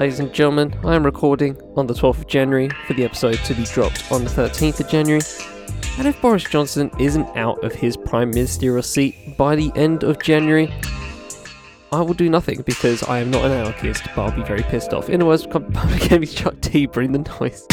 Ladies and gentlemen, I am recording on the 12th of January for the episode to be dropped on the 13th of January. And if Boris Johnson isn't out of his prime ministerial seat by the end of January, I will do nothing because I am not an anarchist, but I'll be very pissed off. In other words, Public Enemy Chuck D, bring the noise.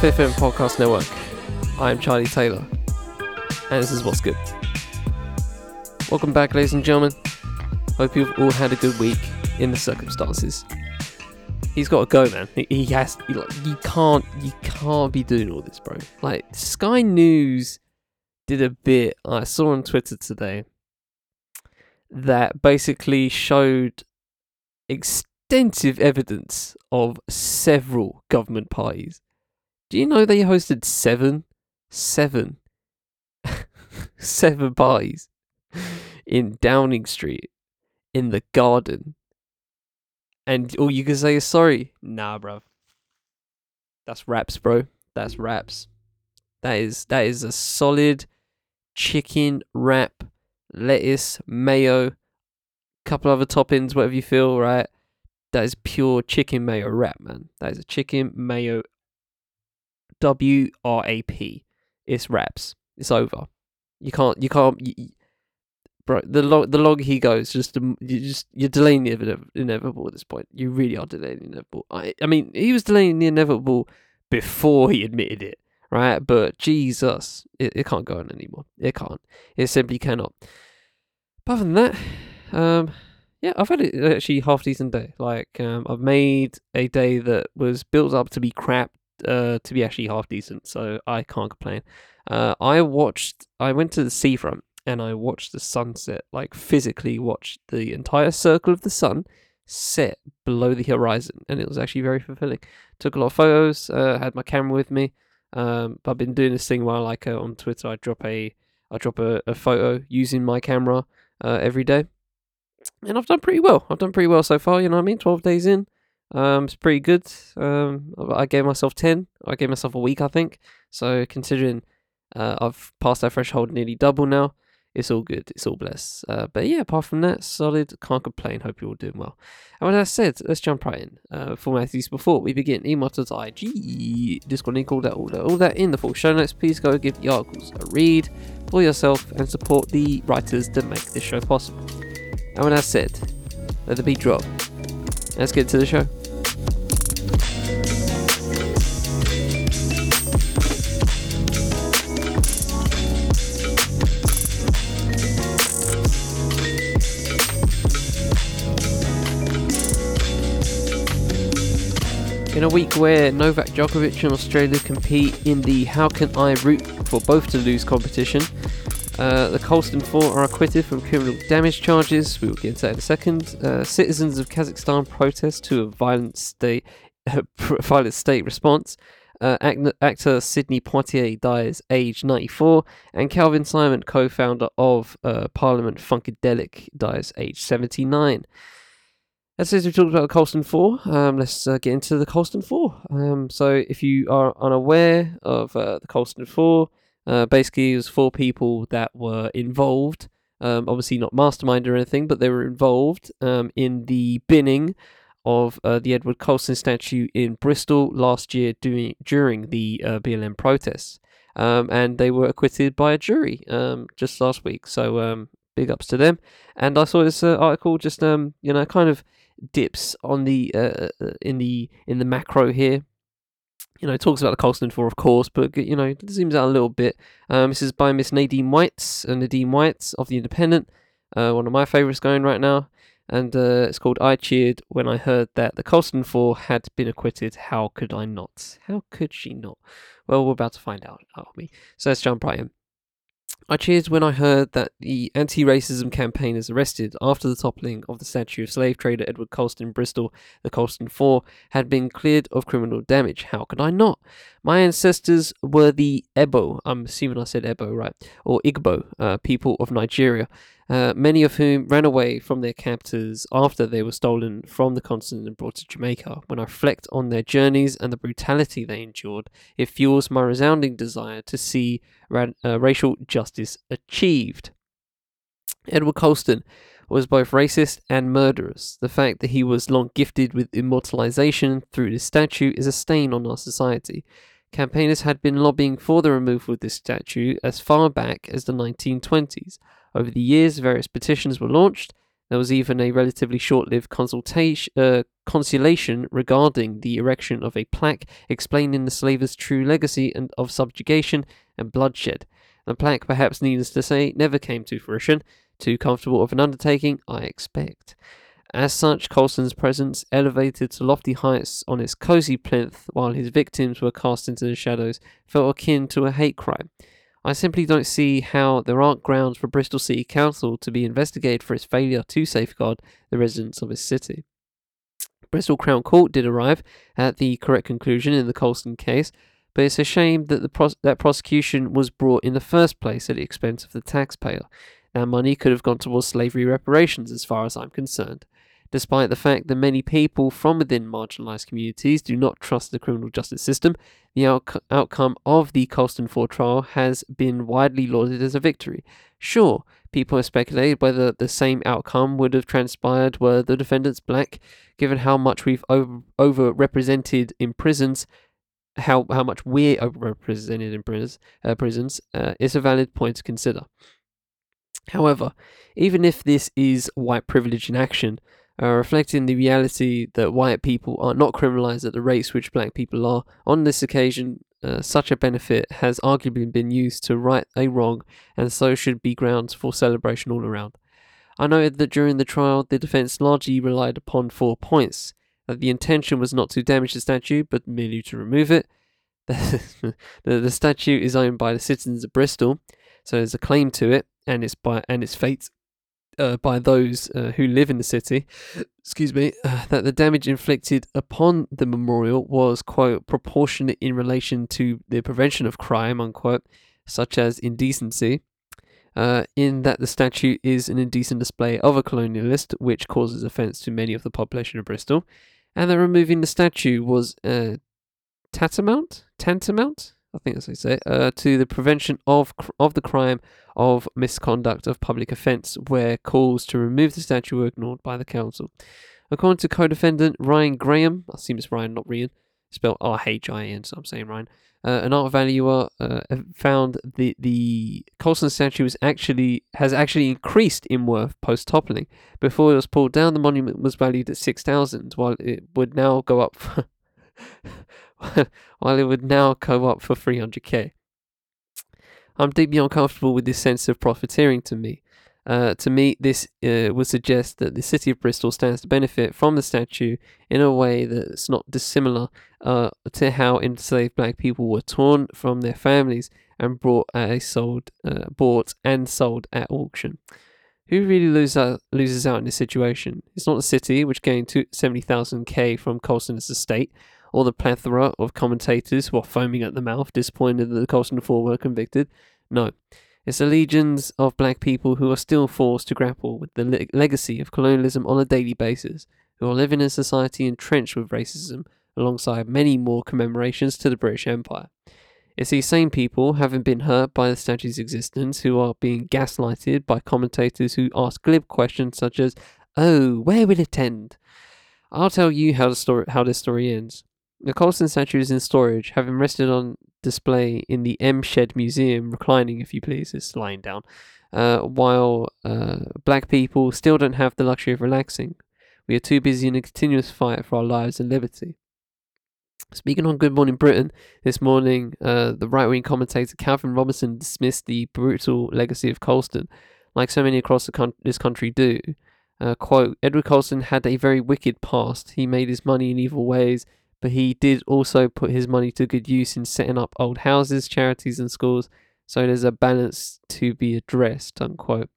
Fifth M Podcast Network, I am Charlie Taylor, and this is What's Good. Welcome back, ladies and gentlemen. Hope you've all had a good week in the circumstances. He's got to go, man. He, he has. He, like, you can't. You can't be doing all this, bro. Like Sky News did a bit I saw on Twitter today that basically showed extensive evidence of several government parties do you know they hosted seven, seven, seven parties in Downing Street in the garden? And all you can say is sorry. Nah, bro. That's wraps, bro. That's wraps. That is that is a solid chicken wrap, lettuce, mayo, couple other toppings, whatever you feel, right? That is pure chicken mayo wrap, man. That is a chicken mayo W R A P. It's wraps. It's over. You can't. You can't. You, bro, the log, the log he goes. Just you just you're delaying the inevitable at this point. You really are delaying the inevitable. I I mean, he was delaying the inevitable before he admitted it, right? But Jesus, it, it can't go on anymore. It can't. It simply cannot. Other than that, um, yeah, I've had it actually half decent day. Like, um, I've made a day that was built up to be crap uh, to be actually half decent, so I can't complain. Uh, I watched, I went to the seafront and I watched the sunset, like physically watched the entire circle of the sun set below the horizon, and it was actually very fulfilling. Took a lot of photos, uh, had my camera with me. Um, I've been doing this thing where, like, uh, on Twitter, I drop a, I drop a, a photo using my camera uh, every day, and I've done pretty well. I've done pretty well so far. You know what I mean? Twelve days in. Um, it's pretty good. Um, I gave myself 10. I gave myself a week, I think. So considering uh, I've passed that threshold nearly double now, it's all good. It's all blessed. Uh, but yeah, apart from that, solid. Can't complain. Hope you're all doing well. And with that said, let's jump right in. Uh, formalities before we begin. Email to IG, Discord link, all that, all that, all that in the full show notes. Please go give the articles a read for yourself and support the writers that make this show possible. And with that said, let the beat drop. Let's get to the show. In a week where Novak Djokovic and Australia compete in the How Can I Root for Both to Lose competition, uh, the Colston Four are acquitted from criminal damage charges. We will get into that in a second. Uh, citizens of Kazakhstan protest to a violent state, violent state response. Uh, actor Sidney Poitier dies aged 94, and Calvin Simon, co-founder of uh, Parliament Funkadelic, dies aged 79. As we've talked about the Colston 4, um, let's uh, get into the Colston 4. Um, so, if you are unaware of uh, the Colston 4, uh, basically it was four people that were involved. Um, obviously, not mastermind or anything, but they were involved um, in the binning of uh, the Edward Colston statue in Bristol last year doing, during the uh, BLM protests. Um, and they were acquitted by a jury um, just last week. So, um, big ups to them. And I saw this uh, article just, you know, kind of dips on the uh, uh, in the in the macro here. You know, talks about the Colston Four, of course, but you know, zooms out a little bit. Um, this is by Miss Nadine Whites, uh, Nadine Whites of the Independent, uh, one of my favourites going right now, and uh, it's called "I Cheered When I Heard That the Colston Four Had Been Acquitted." How could I not? How could she not? Well, we're about to find out, aren't we? So let's jump right in. I cheered when I heard that the anti racism campaigners arrested after the toppling of the statue of slave trader Edward Colston in Bristol, the Colston Four, had been cleared of criminal damage. How could I not? My ancestors were the Ebo, I'm assuming I said Ebo, right, or Igbo, uh, people of Nigeria, uh, many of whom ran away from their captors after they were stolen from the continent and brought to Jamaica. When I reflect on their journeys and the brutality they endured, it fuels my resounding desire to see ra- uh, racial justice achieved. Edward Colston was both racist and murderous. The fact that he was long gifted with immortalization through this statue is a stain on our society. Campaigners had been lobbying for the removal of this statue as far back as the 1920s. Over the years, various petitions were launched. There was even a relatively short-lived consultation, uh, consultation regarding the erection of a plaque explaining the slavers' true legacy and of subjugation and bloodshed. The plaque, perhaps needless to say, never came to fruition. Too comfortable of an undertaking, I expect. As such, Colston's presence, elevated to lofty heights on its cosy plinth while his victims were cast into the shadows, felt akin to a hate crime. I simply don't see how there aren't grounds for Bristol City Council to be investigated for its failure to safeguard the residents of its city. Bristol Crown Court did arrive at the correct conclusion in the Colston case, but it's a shame that the pros- that prosecution was brought in the first place at the expense of the taxpayer. That money could have gone towards slavery reparations, as far as I'm concerned despite the fact that many people from within marginalised communities do not trust the criminal justice system, the out- outcome of the Colston 4 trial has been widely lauded as a victory. Sure, people have speculated whether the same outcome would have transpired were the defendants black, given how much we've over- overrepresented in prisons. How, how much we're overrepresented in prisons, uh, prisons uh, is a valid point to consider. However, even if this is white privilege in action, uh, reflecting the reality that white people are not criminalized at the rates which black people are. On this occasion, uh, such a benefit has arguably been used to right a wrong, and so should be grounds for celebration all around. I noted that during the trial, the defense largely relied upon four points that the intention was not to damage the statue, but merely to remove it. the, the statue is owned by the citizens of Bristol, so there's a claim to it and its by and its fate uh, by those uh, who live in the city, excuse me, uh, that the damage inflicted upon the memorial was, quote, proportionate in relation to the prevention of crime, unquote, such as indecency, uh, in that the statue is an indecent display of a colonialist, which causes offence to many of the population of Bristol, and that removing the statue was uh, tantamount, tantamount, I think that's how you say uh, to the prevention of of the crime of misconduct of public offence, where calls to remove the statue were ignored by the council. According to co-defendant Ryan Graham, I assume it's Ryan, not Ryan, spelled R-H-I-N, so I'm saying Ryan. Uh, an art valuer uh, found the the Colston statue was actually has actually increased in worth post toppling. Before it was pulled down, the monument was valued at six thousand, while it would now go up. While it would now go up for 300k. I'm deeply uncomfortable with this sense of profiteering to me. Uh, to me, this uh, would suggest that the city of Bristol stands to benefit from the statue in a way that's not dissimilar uh, to how enslaved black people were torn from their families and brought a sold, uh, bought and sold at auction. Who really lose out, loses out in this situation? It's not the city, which gained 70,000k from Colston's estate, or the plethora of commentators who are foaming at the mouth, disappointed that the Colston Four were convicted. No. It's the legions of black people who are still forced to grapple with the le- legacy of colonialism on a daily basis, who are living in a society entrenched with racism, alongside many more commemorations to the British Empire. It's these same people, having been hurt by the statue's existence, who are being gaslighted by commentators who ask glib questions such as, Oh, where will it end? I'll tell you how the story how this story ends. The Colston statue is in storage, having rested on display in the M Shed Museum, reclining, if you please, it's lying down, uh, while uh, black people still don't have the luxury of relaxing. We are too busy in a continuous fight for our lives and liberty. Speaking on Good Morning Britain this morning, uh, the right wing commentator Calvin Robinson dismissed the brutal legacy of Colston, like so many across con- this country do. Uh, quote Edward Colston had a very wicked past. He made his money in evil ways but he did also put his money to good use in setting up almshouses, charities, and schools. So there's a balance to be addressed, unquote.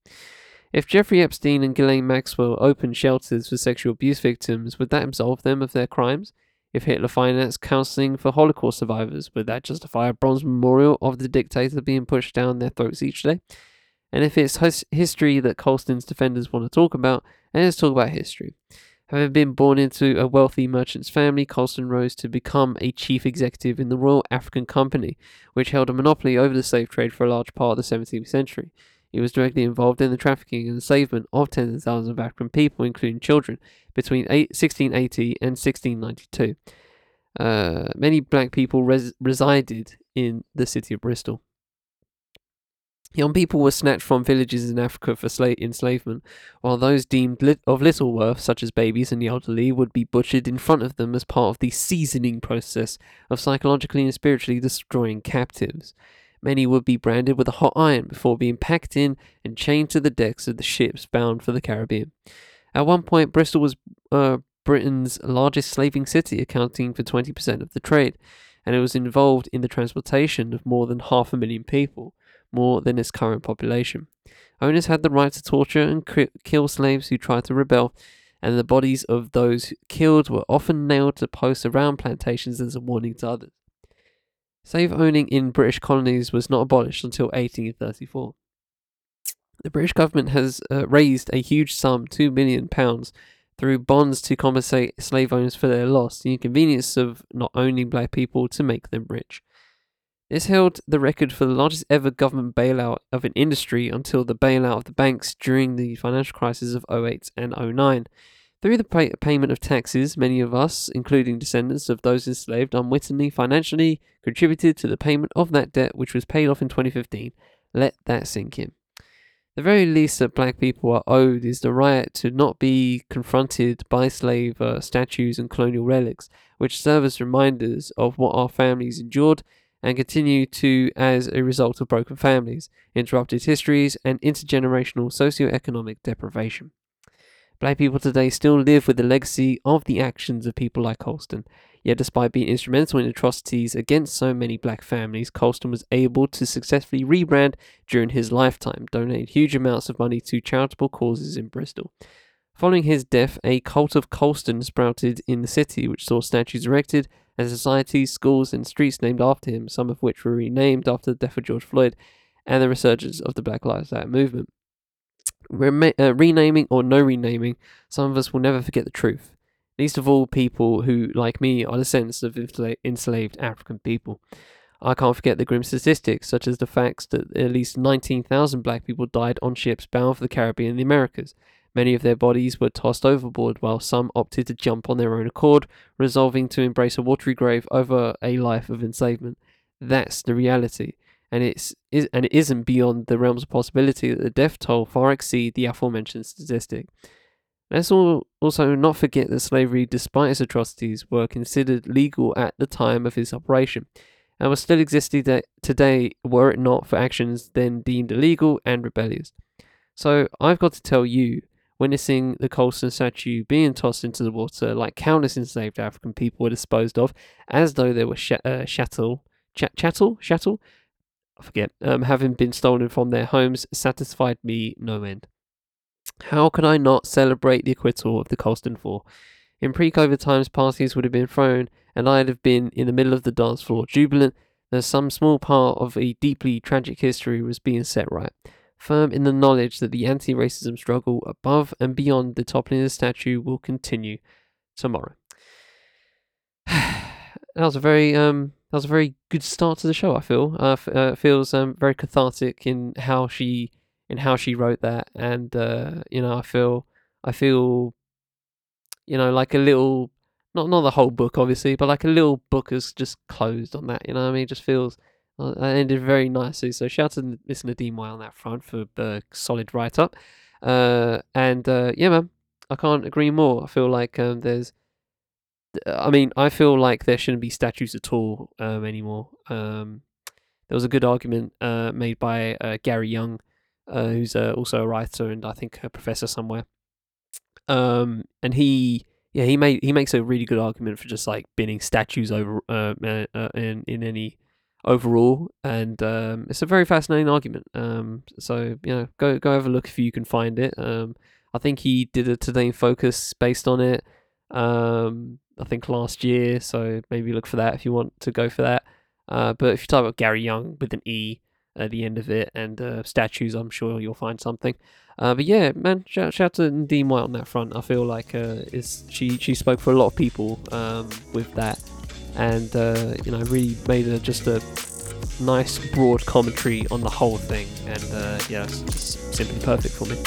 If Jeffrey Epstein and Ghislaine Maxwell opened shelters for sexual abuse victims, would that absolve them of their crimes? If Hitler financed counseling for Holocaust survivors, would that justify a bronze memorial of the dictator being pushed down their throats each day? And if it's his- history that Colston's defenders want to talk about, then let's talk about history. Having been born into a wealthy merchant's family, Colston rose to become a chief executive in the Royal African Company, which held a monopoly over the slave trade for a large part of the 17th century. He was directly involved in the trafficking and enslavement of tens of thousands of African people, including children, between 1680 and 1692. Uh, many black people res- resided in the city of Bristol. Young people were snatched from villages in Africa for slave enslavement, while those deemed of little worth, such as babies and the elderly, would be butchered in front of them as part of the seasoning process of psychologically and spiritually destroying captives. Many would be branded with a hot iron before being packed in and chained to the decks of the ships bound for the Caribbean. At one point, Bristol was uh, Britain's largest slaving city, accounting for 20% of the trade, and it was involved in the transportation of more than half a million people more than its current population. Owners had the right to torture and kill slaves who tried to rebel, and the bodies of those killed were often nailed to posts around plantations as a warning to others. Slave owning in British colonies was not abolished until 1834. The British government has uh, raised a huge sum, £2 million, through bonds to compensate slave owners for their loss, the inconvenience of not owning black people to make them rich. This held the record for the largest ever government bailout of an industry until the bailout of the banks during the financial crisis of 08 and 09. Through the pay- payment of taxes, many of us, including descendants of those enslaved, unwittingly financially contributed to the payment of that debt, which was paid off in 2015. Let that sink in. The very least that black people are owed is the right to not be confronted by slave uh, statues and colonial relics, which serve as reminders of what our families endured and continue to as a result of broken families, interrupted histories, and intergenerational socio-economic deprivation. Black people today still live with the legacy of the actions of people like Colston. Yet, despite being instrumental in atrocities against so many black families, Colston was able to successfully rebrand during his lifetime, donating huge amounts of money to charitable causes in Bristol. Following his death, a cult of Colston sprouted in the city, which saw statues erected and societies, schools, and streets named after him, some of which were renamed after the death of George Floyd and the resurgence of the Black Lives Matter movement. Rema- uh, renaming or no renaming, some of us will never forget the truth. Least of all people who, like me, are descendants of ensla- enslaved African people. I can't forget the grim statistics, such as the facts that at least 19,000 black people died on ships bound for the Caribbean and the Americas. Many of their bodies were tossed overboard, while some opted to jump on their own accord, resolving to embrace a watery grave over a life of enslavement. That's the reality, and it's is, and it isn't beyond the realms of possibility that the death toll far exceed the aforementioned statistic. Let's also not forget that slavery, despite its atrocities, were considered legal at the time of its operation, and were still existing today were it not for actions then deemed illegal and rebellious. So I've got to tell you witnessing the Colston statue being tossed into the water like countless enslaved African people were disposed of as though they were sh- uh, chattel, ch- chattel, chattel, I forget, um, having been stolen from their homes satisfied me no end. How could I not celebrate the acquittal of the Colston Four? In pre-COVID times, parties would have been thrown, and I'd have been in the middle of the dance floor, jubilant that some small part of a deeply tragic history was being set right firm in the knowledge that the anti racism struggle above and beyond the toppling of the statue will continue tomorrow. that was a very um that was a very good start to the show. I feel uh, f- uh feels um very cathartic in how she in how she wrote that, and uh, you know I feel I feel you know like a little not not the whole book obviously, but like a little book has just closed on that. You know I mean? It just feels uh, ended very nicely. So shout out to Miss Nadine White on that front for the solid write up. Uh, and uh, yeah, man, I can't agree more. I feel like um, there's, I mean, I feel like there shouldn't be statues at all um, anymore. Um, there was a good argument uh, made by uh, Gary Younge, uh, who's uh, also a writer and I think a professor somewhere. Um, and he, yeah, he made he makes a really good argument for just like binning statues over uh, uh, in in any overall, and um, it's a very fascinating argument. Um, so you know, go go have a look if you can find it. Um, I think he did a Today in Focus based on it. Um, I think last year, so maybe look for that if you want to go for that. Uh, but if you type about Gary Younge with an E at the end of it and uh, statues, I'm sure you'll find something. Uh, but yeah, man, shout, shout to Nadine White on that front. I feel like uh, is she she spoke for a lot of people um, with that, and uh, you know really made a, just a nice broad commentary on the whole thing. And uh, yeah, it's just simply perfect for me.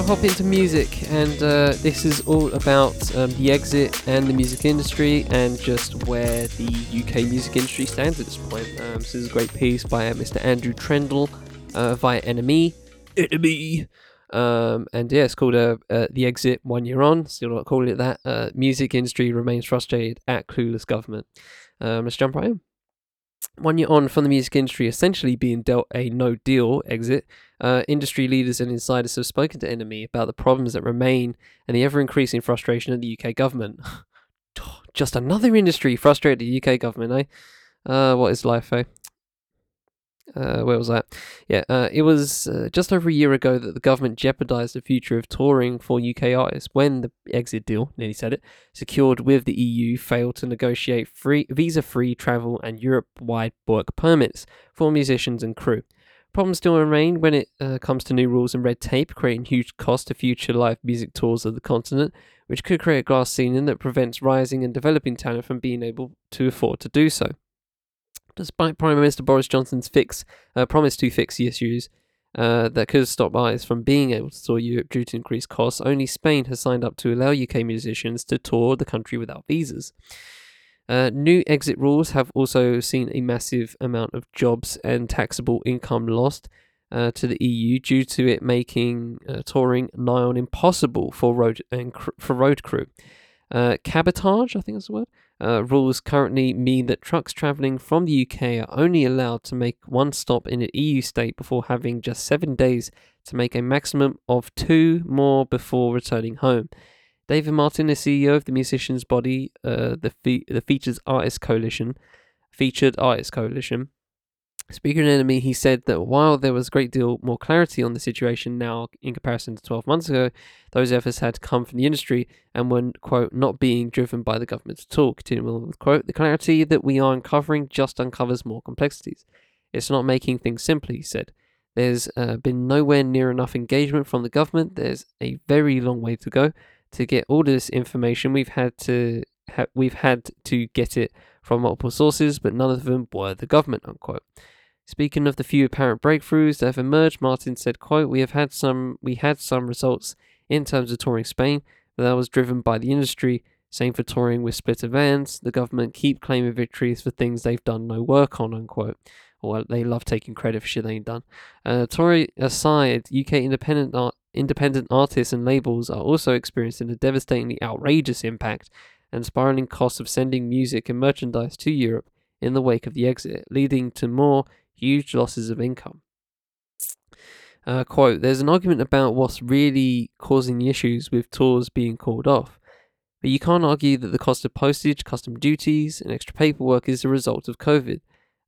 So hop into music, and uh, this is all about um, the exit and the music industry, and just where the UK music industry stands at this point. Um, this is a great piece by uh, Mr. Andrew Trendell uh, via Enemy. NME. Um, and yeah, it's called uh, uh, The Exit One Year On. Still not calling it that. Uh, music industry remains frustrated at clueless government. Let's jump right in. One year on from the music industry essentially being dealt a no deal exit, uh, industry leaders and insiders have spoken to NME about the problems that remain and the ever increasing frustration of the UK government. Just another industry frustrated the UK government, eh? Uh, what is life, eh? Uh, where was that? Yeah, uh, it was uh, just over a year ago that the government jeopardised the future of touring for UK artists when the exit deal, nearly said it, secured with the EU failed to negotiate free visa-free travel and Europe-wide work permits for musicians and crew. Problems still remain when it uh, comes to new rules and red tape, creating huge costs to future live music tours of the continent, which could create a glass ceiling that prevents rising and developing talent from being able to afford to do so. Despite Prime Minister Boris Johnson's fix, uh, promise to fix the issues uh, that could stop artists from being able to tour Europe due to increased costs, only Spain has signed up to allow UK musicians to tour the country without visas. Uh, new exit rules have also seen a massive amount of jobs and taxable income lost uh, to the EU due to it making uh, touring nigh on impossible for road and cr- for road crew. Uh, cabotage, I think that's the word, uh, rules currently mean that trucks travelling from the UK are only allowed to make one stop in an EU state before having just seven days to make a maximum of two more before returning home. David Martin, the CEO of the musicians' body, uh, the fe- the Features Artist Coalition, Featured Artist Coalition, Speaking of NME, he said that while there was a great deal more clarity on the situation now in comparison to 12 months ago, those efforts had come from the industry and were, quote, not being driven by the government at all. Continuing with, quote, the clarity that we are uncovering just uncovers more complexities. It's not making things simpler, he said. There's uh, been nowhere near enough engagement from the government. There's a very long way to go to get all this information. We've had to ha- we've had to get it from multiple sources, but none of them were the government. Unquote. Speaking of the few apparent breakthroughs that have emerged, Martin said, quote, We have had some we had some results in terms of touring Spain, but that was driven by the industry. Same for touring with split events. The government keep claiming victories for things they've done no work on, unquote. Or they love taking credit for shit they ain't done. Uh, touring aside, UK independent art, independent artists and labels are also experiencing a devastatingly outrageous impact and spiraling costs of sending music and merchandise to Europe in the wake of the exit, leading to more huge losses of income. Uh, quote, there's an argument about what's really causing the issues with tours being called off, but you can't argue that the cost of postage, custom duties, and extra paperwork is a result of COVID.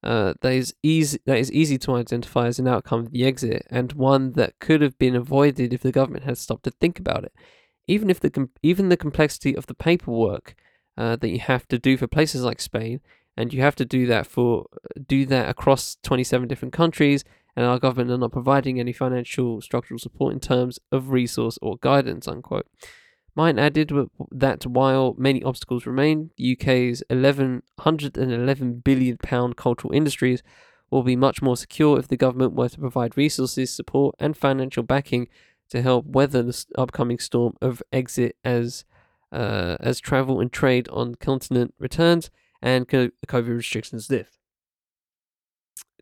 Uh, that is easy. That is easy to identify as an outcome of the exit, and one that could have been avoided if the government had stopped to think about it. Even if the com- even the complexity of the paperwork uh, that you have to do for places like Spain and you have to do that for do that across 27 different countries and our government are not providing any financial structural support in terms of resource or guidance unquote. Mine added that while many obstacles remain, the UK's 1111 billion pound cultural industries will be much more secure if the government were to provide resources, support, and financial backing to help weather the upcoming storm of exit as uh, as travel and trade on continent returns and COVID restrictions lift.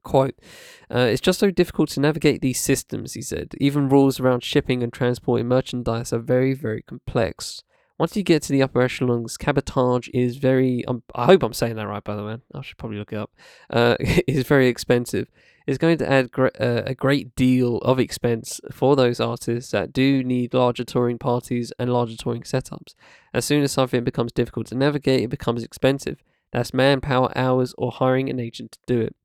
Quote, uh, it's just so difficult to navigate these systems, he said. Even rules around shipping and transporting merchandise are very, very complex. Once you get to the upper echelons, cabotage is very. Um, I hope I'm saying that right, by the way. I should probably look it up. Uh, is very expensive. It's going to add gr- uh, a great deal of expense for those artists that do need larger touring parties and larger touring setups. As soon as something becomes difficult to navigate, it becomes expensive. That's manpower, hours, or hiring an agent to do it.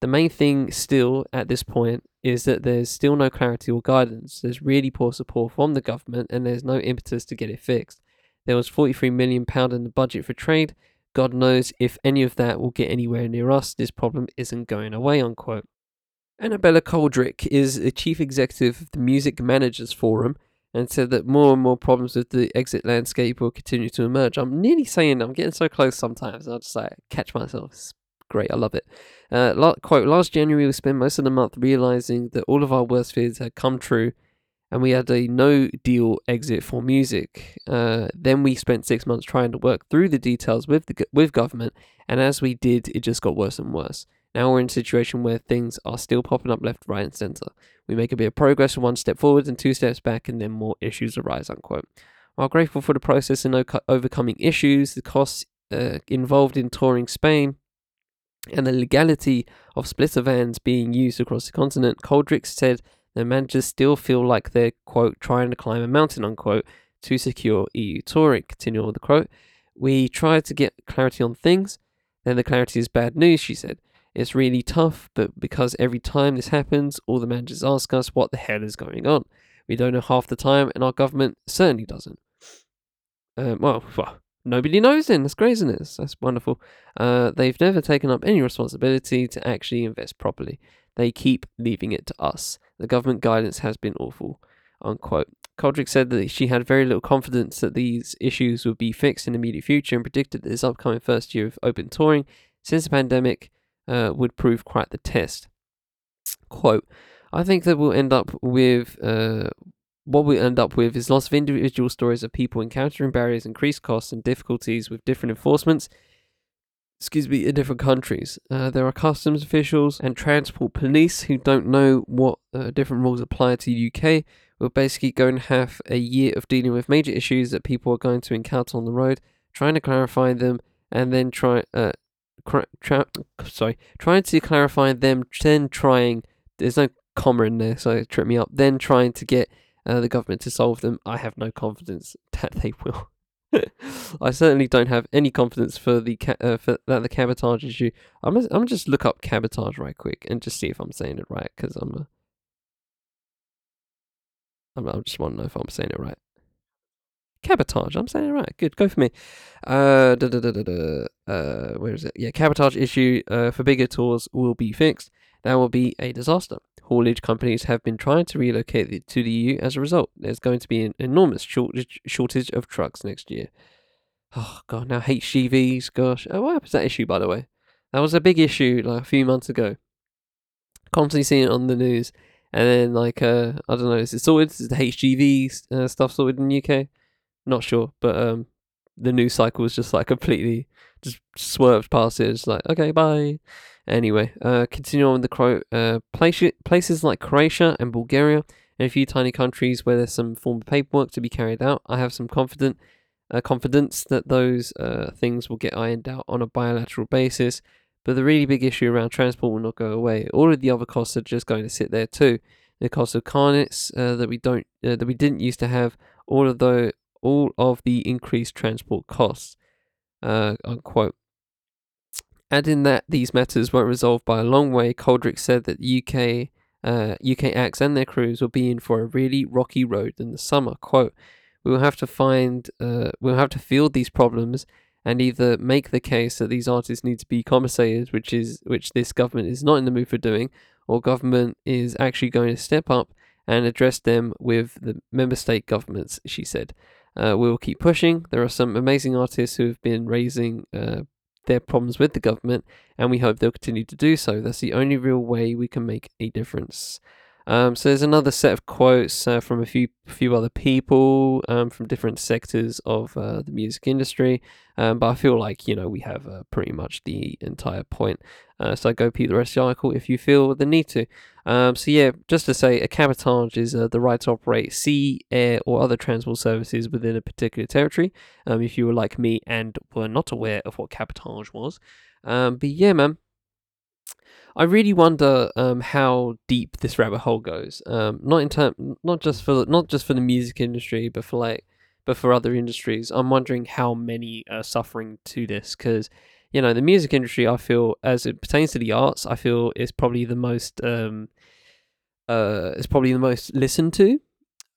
The main thing still at this point is that there's still no clarity or guidance. There's really poor support from the government and there's no impetus to get it fixed. There was 43 million pound in the budget for trade. God knows if any of that will get anywhere near us. This problem isn't going away, unquote. Annabella Coldrick is the chief executive of the Music Managers Forum and said that more and more problems with the exit landscape will continue to emerge. I'm nearly saying I'm getting so close sometimes. I'll just like catch myself. It's great. I love it. Uh, quote, last January we spent most of the month realizing that all of our worst fears had come true and we had a no deal exit for music. Uh, then we spent six months trying to work through the details with the with government, and as we did, it just got worse and worse. Now we're in a situation where things are still popping up left, right, and centre. We make a bit of progress one step forward and two steps back, and then more issues arise. Unquote. While grateful for the process in overcoming issues, the costs uh, involved in touring Spain, and the legality of splitter vans being used across the continent, Coldrick said the managers still feel like they're, quote, trying to climb a mountain, unquote, to secure EU touring. Continue on the quote. We tried to get clarity on things, then the clarity is bad news, she said. It's really tough, but because every time this happens, all the managers ask us what the hell is going on. We don't know half the time, and our government certainly doesn't. Um, well, well, nobody knows then. That's craziness. That's wonderful. Uh, they've never taken up any responsibility to actually invest properly. They keep leaving it to us. The government guidance has been awful. Unquote. Coldrick said that she had very little confidence that these issues would be fixed in the immediate future and predicted that this upcoming first year of open touring since the pandemic uh, would prove quite the test. Quote, I think that we'll end up with uh, what we end up with is lots of individual stories of people encountering barriers, increased costs, and difficulties with different enforcements. Excuse me, in different countries. Uh, there are customs officials and transport police who don't know what uh, different rules apply to the UK. We're basically going to have a year of dealing with major issues that people are going to encounter on the road, trying to clarify them, and then try, uh, tra- sorry, trying to clarify them, then trying. There's no comma in there, so it tripped me up. Then trying to get uh, the government to solve them, I have no confidence that they will. I certainly don't have any confidence for the ca- uh, for that the cabotage issue. I'm I'm gonna just look up cabotage right quick and just see if I'm saying it right because I'm I'm I just want to know if I'm saying it right. Cabotage. I'm saying it right. Good. Go for me. Uh, uh where is it? Yeah, cabotage issue uh, for bigger tours will be fixed. That will be a disaster haulage companies have been trying to relocate to the EU as a result. There's going to be an enormous shortage, shortage of trucks next year. Oh, God, now HGVs, gosh. Oh, what happened to that issue, by the way? That was a big issue like a few months ago. Constantly seeing it on the news. And then, like, uh, I don't know, is it sorted? Is the HGV uh, stuff sorted in the UK? Not sure, but um, the news cycle was just like completely just swerved past it. It's like, okay, bye. Anyway, uh, continue on with the quote. Uh, places like Croatia and Bulgaria and a few tiny countries where there's some form of paperwork to be carried out. I have some confident uh, confidence that those uh, things will get ironed out on a bilateral basis. But the really big issue around transport will not go away. All of the other costs are just going to sit there too. The cost of carnets uh, that we don't uh, that we didn't used to have. All of the all of the increased transport costs. Uh, unquote. Adding that these matters weren't resolved by a long way, Coldrick said that UK uh, UK acts and their crews will be in for a really rocky road in the summer. Quote, we will have to find, uh, we'll have to field these problems and either make the case that these artists need to be compensated, which is which this government is not in the mood for doing, or government is actually going to step up and address them with the member state governments. She said, uh, "We will keep pushing. There are some amazing artists who have been raising uh, their problems with the government, and we hope they'll continue to do so. That's the only real way we can make a difference. Um, so there's another set of quotes uh, from a few few other people um, from different sectors of uh, the music industry. Um, but I feel like you know we have uh, pretty much the entire point. Uh, so go peep the rest of the article if you feel the need to. Um, so yeah, just to say, a cabotage is uh, the right to operate sea, air, or other transport services within a particular territory. Um, if you were like me and were not aware of what cabotage was, um, but yeah, man. I really wonder um, how deep this rabbit hole goes. Um, not in term, not just for not just for the music industry, but for like, but for other industries. I'm wondering how many are suffering to this because, you know, the music industry. I feel as it pertains to the arts, I feel is probably the most, um, uh, probably the most listened to.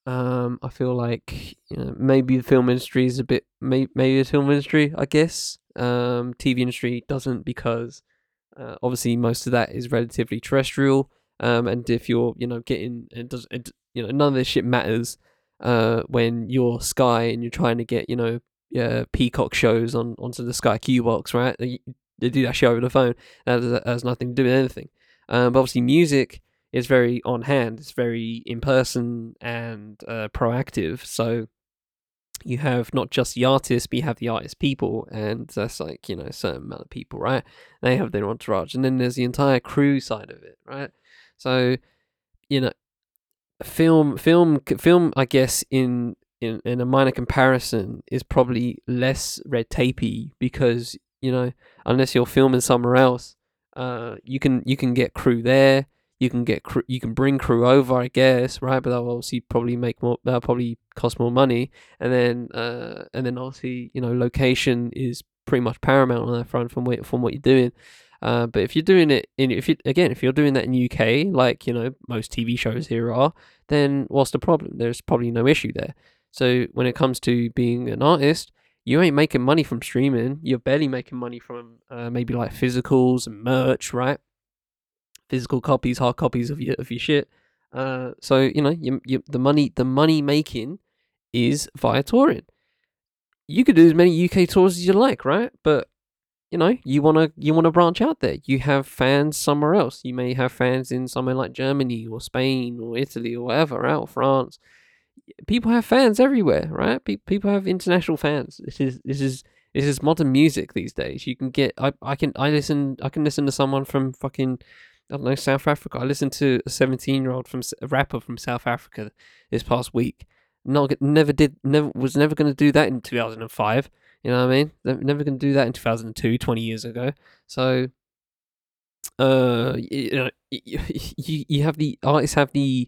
Um, I feel like you know maybe the film industry is a bit, may- maybe the film industry, I guess. Um, TV industry doesn't because uh, obviously, most of that is relatively terrestrial. Um, and if you're, you know, getting it does, it, you know, none of this shit matters. Uh, when you're Sky and you're trying to get, you know, uh, Peacock shows on onto the Sky Q box, right? They, do that shit over the phone. That has, that has nothing to do with anything. Um, but obviously, music is very on hand. It's very in person and uh, proactive. So you have not just the artist, but you have the artist people, and that's like you know a certain amount of people, right? They have their entourage, and then there's the entire crew side of it, right? So, you know, film, film, film. I guess in in in a minor comparison is probably less red tapey because you know unless you're filming somewhere else, uh, you can you can get crew there you can get crew, you can bring crew over, I guess, right? But that'll obviously probably make more. That'll probably cost more money, and then uh, and then obviously you know location is pretty much paramount on that front from what from what you're doing. Uh, but if you're doing it in, if you again, if you're doing that in UK, like you know most TV shows here are, then what's the problem? There's probably no issue there. So when it comes to being an artist, you ain't making money from streaming. You're barely making money from uh, maybe like physicals and merch, right? Physical copies, hard copies of your of your shit. Uh, so you know, you, you, the money the money making is via touring. You could do as many UK tours as you like, right? But you know, you wanna you wanna branch out there. You have fans somewhere else. You may have fans in somewhere like Germany or Spain or Italy or whatever, right? Or France. People have fans everywhere, right? people have international fans. This is this is this is modern music these days. You can get I, I can I listen I can listen to someone from fucking I don't know, South Africa. I listened to a 17 year old from a rapper from South Africa this past week. Not never did never was never going to do that in 2005. You know what I mean? Never going to do that in 2002, 20 years ago. So, uh, you know, you, you you have the artists have the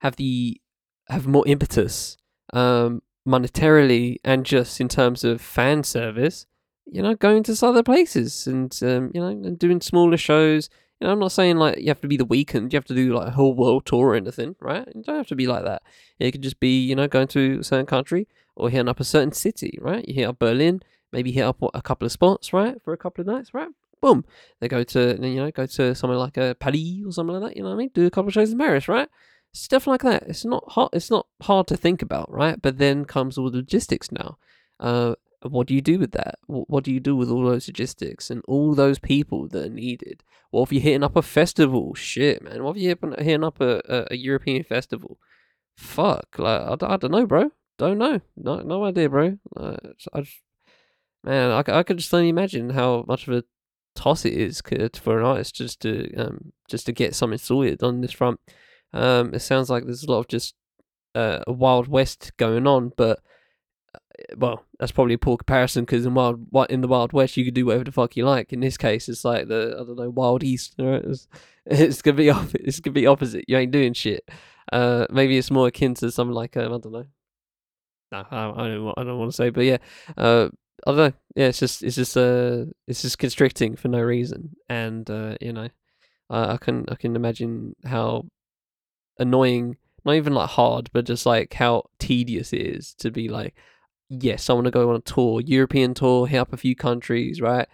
have the have more impetus, um, monetarily and just in terms of fan service. You know, going to other places and um, you know, and doing smaller shows you know, I'm not saying like you have to be the Weeknd, you have to do like a whole world tour or anything, right? You don't have to be like that. It could just be, you know, going to a certain country or hitting up a certain city, right? You hit up Berlin, maybe hit up a couple of spots, right, for a couple of nights, right? Boom. They go to, you know, go to somewhere like a Paris or something like that. You know what I mean? Do a couple of shows in Paris, right? Stuff like that. It's not hard. It's not hard to think about, right? But then comes all the logistics now. Uh, what do you do with that? What do you do with all those logistics and all those people that are needed? What if you're hitting up a festival? Shit, man. What if you're hitting up a, a, a European festival? Fuck. Like, I, I don't know, bro. Don't know. No, no idea, bro. Uh, I just, man, I, I could just only imagine how much of a toss it is for an artist just to um just to get something sorted on this front. Um, it sounds like there's a lot of just uh, a wild west going on, but well, that's probably a poor comparison because in wild, in the Wild West, you could do whatever the fuck you like. In this case, it's like the I don't know Wild East. Right? It's, it's gonna be off, it's gonna be opposite. You ain't doing shit. Uh, maybe it's more akin to something like um, I don't know. No, I, I don't. I don't want to say, but yeah. Uh, I don't know. Yeah, it's just it's just uh it's just constricting for no reason, and uh, you know, I, I can I can imagine how annoying, not even like hard, but just like how tedious it is to be like yes, I want to go on a tour, European tour, hit up a few countries, right?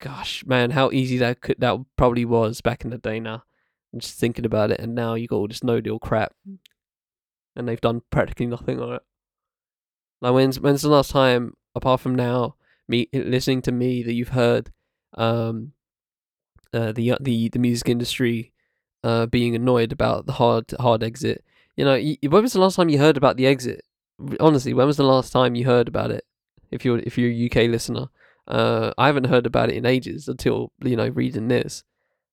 Gosh, man, how easy that could that probably was back in the day. Now, I'm just thinking about it, and now you got all this no deal crap, and they've done practically nothing on it. Like, when's when's the last time, apart from now, me listening to me that you've heard, um, uh, the the the music industry, uh, being annoyed about the hard hard exit. You know, when was the last time you heard about the exit? Honestly, when was the last time you heard about it? If you're if you're a UK listener, uh, I haven't heard about it in ages until you know reading this.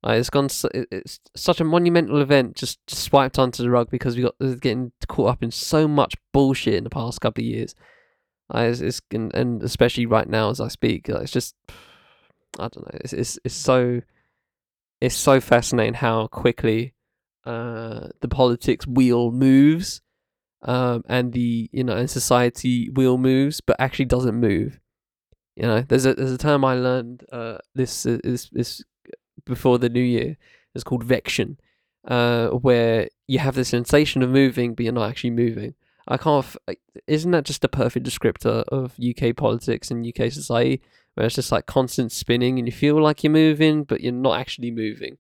Uh, it's gone. it- It's such a monumental event, just, just swiped onto the rug because we got getting caught up in so much bullshit in the past couple of years. Uh, it's, it's and, and especially right now as I speak, uh, it's just I don't know. It's it's it's so it's so fascinating how quickly uh the politics wheel moves, um, and the you know and society wheel moves, but actually doesn't move. You know, there's a there's a term I learned uh this is this before the new year. It's called vection, uh, where you have the sensation of moving, but you're not actually moving. I can't. F- isn't that just a perfect descriptor of UK politics and UK society, where it's just like constant spinning, and you feel like you're moving, but you're not actually moving.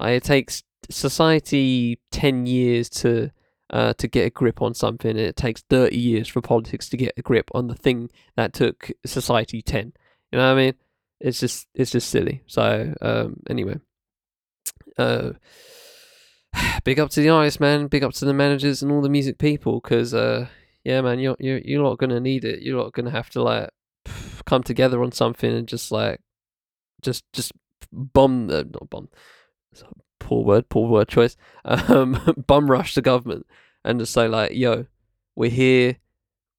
Uh, it takes society ten years to uh, to get a grip on something, and it takes thirty years for politics to get a grip on the thing that took society ten. You know what I mean? It's just it's just silly. So um, anyway, uh, big up to the artists, man. Big up to the managers and all the music people, because uh, yeah, man, you're you're you're not gonna need it. You're not gonna have to like come together on something and just like just just bomb the not bomb. Poor word, poor word choice. Um, bum rush the government and just say like, "Yo, we're here.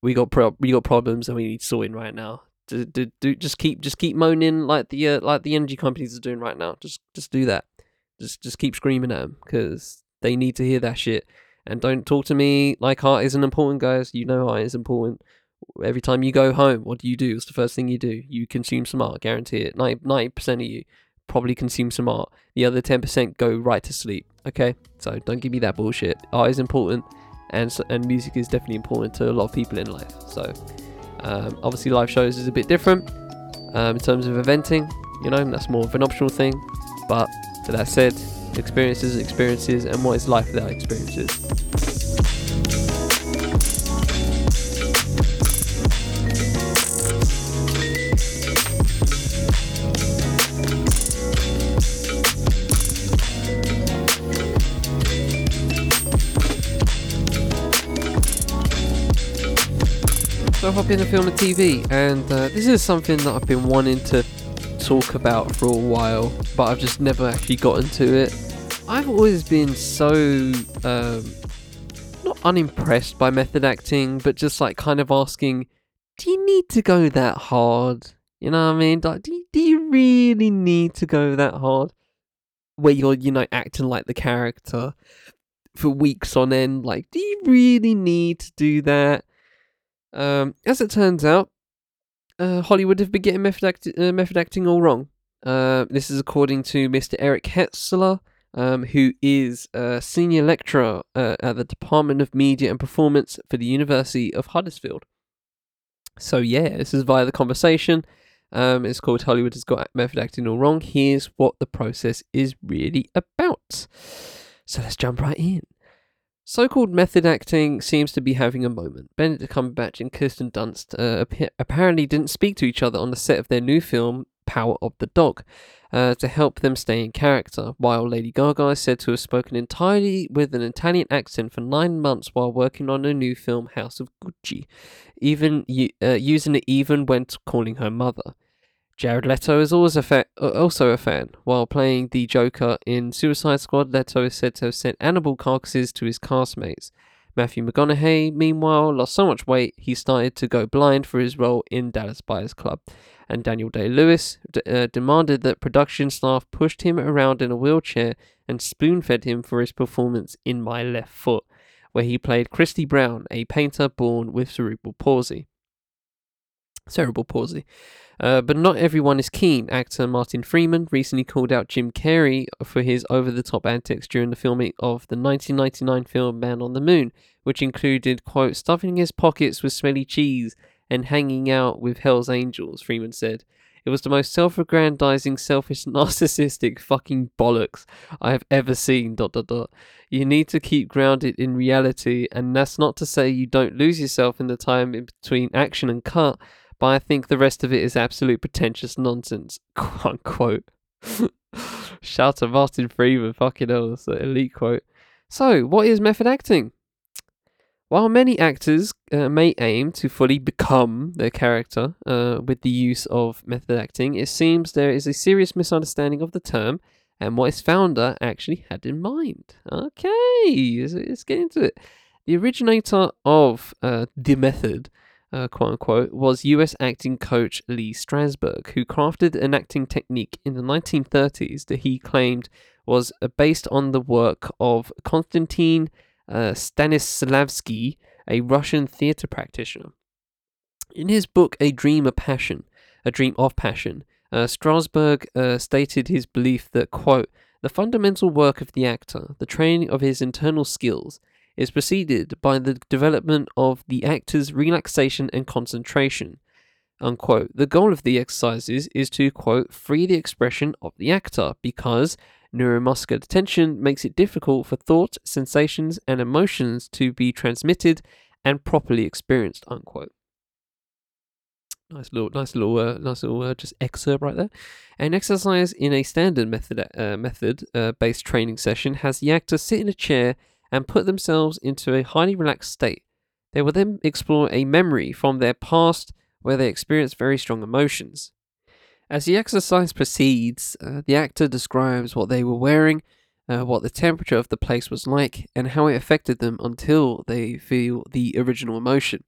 We got pro- we got problems and we need sorting right now." Do, do, do just keep just keep moaning like the uh, like the energy companies are doing right now. Just just do that. Just just keep screaming at them because they need to hear that shit. And don't talk to me like art isn't important, guys. You know art is important. Every time you go home, what do you do? It's the first thing you do. You consume some art, guarantee it. 90 percent of you probably consume some art. The other ten percent go right to sleep. Okay, so don't give me that bullshit. Art is important, and and music is definitely important to a lot of people in life. So um, obviously, live shows is a bit different um, in terms of eventing. You know, that's more of an optional thing. But to that said, experiences, experiences, and what is life without experiences? So hop into film and TV, and uh, this is something that I've been wanting to talk about for a while, but I've just never actually gotten to it. I've always been so um, not unimpressed by method acting, but just like kind of asking, do you need to go that hard? You know what I mean? Like, do you, do you really need to go that hard? Where you're, you know, acting like the character for weeks on end. Like, do you really need to do that? Um, as it turns out, uh, Hollywood have been getting method, uh, method acting all wrong. Uh, this is according to Mr. Eric Hetzler, um, who is a senior lecturer uh, at the Department of Media and Performance for the University of Huddersfield. So yeah, this is via the conversation. Um, it's called Hollywood has got method acting all wrong. Here's what the process is really about. So let's jump right in. So-called method acting seems to be having a moment. Benedict Cumberbatch and Kirsten Dunst uh, appa- apparently didn't speak to each other on the set of their new film Power of the Dog uh, to help them stay in character, while Lady Gaga is said to have spoken entirely with an Italian accent for nine months while working on a new film House of Gucci, even uh, using it even when calling her mother. Jared Leto is always a fa- uh, also a fan. While playing the Joker in Suicide Squad, Leto is said to have sent animal carcasses to his castmates. Matthew McConaughey, meanwhile, lost so much weight he started to go blind for his role in Dallas Buyers Club. And Daniel Day Lewis d- uh, demanded that production staff pushed him around in a wheelchair and spoon fed him for his performance in My Left Foot, where he played Christy Brown, a painter born with cerebral palsy. Cerebral palsy. Uh, but not everyone is keen. Actor Martin Freeman recently called out Jim Carrey for his over the top antics during the filming of the 1999 film Man on the Moon, which included, quote, stuffing his pockets with smelly cheese and hanging out with Hell's Angels, Freeman said. It was the most self aggrandizing, selfish, narcissistic fucking bollocks I have ever seen. Dot dot dot. You need to keep grounded in reality, and that's not to say you don't lose yourself in the time in between action and cut, but I think the rest of it is absolute pretentious nonsense. Quote unquote. Shout to Martin Freeman, fucking hell, that's an elite quote. So, what is method acting? While many actors uh, may aim to fully become their character uh, with the use of method acting, it seems there is a serious misunderstanding of the term and what its founder actually had in mind. Okay, let's, let's get into it. The originator of uh, the method, uh, quote unquote, was US acting coach Lee Strasberg, who crafted an acting technique in the 1930s that he claimed was uh, based on the work of Konstantin uh, Stanislavski, a Russian theater practitioner. In his book, A Dream of Passion, A Dream of Passion, uh, Strasberg uh, stated his belief that, quote, the fundamental work of the actor, the training of his internal skills, is preceded by the development of the actor's relaxation and concentration. Unquote. The goal of the exercises is to, quote, free the expression of the actor because Neuromuscular tension makes it difficult for thought, sensations, and emotions to be transmitted and properly experienced. Unquote. Nice little, nice little, uh, nice little, uh, just excerpt right there. An exercise in a standard method, uh, method uh, based training session has the actor sit in a chair and put themselves into a highly relaxed state. They will then explore a memory from their past where they experience very strong emotions. As the exercise proceeds, uh, the actor describes what they were wearing, uh, what the temperature of the place was like, and how it affected them until they feel the original emotion.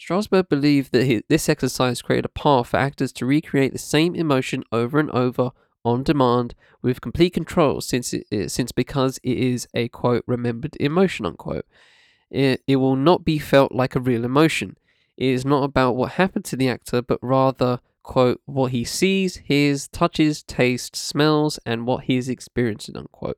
Strasberg believed that his, this exercise created a path for actors to recreate the same emotion over and over on demand with complete control since it, since because it is a quote remembered emotion unquote it, it will not be felt like a real emotion it is not about what happened to the actor but rather quote, what he sees, hears, touches, tastes, smells, and what he is experiencing, unquote.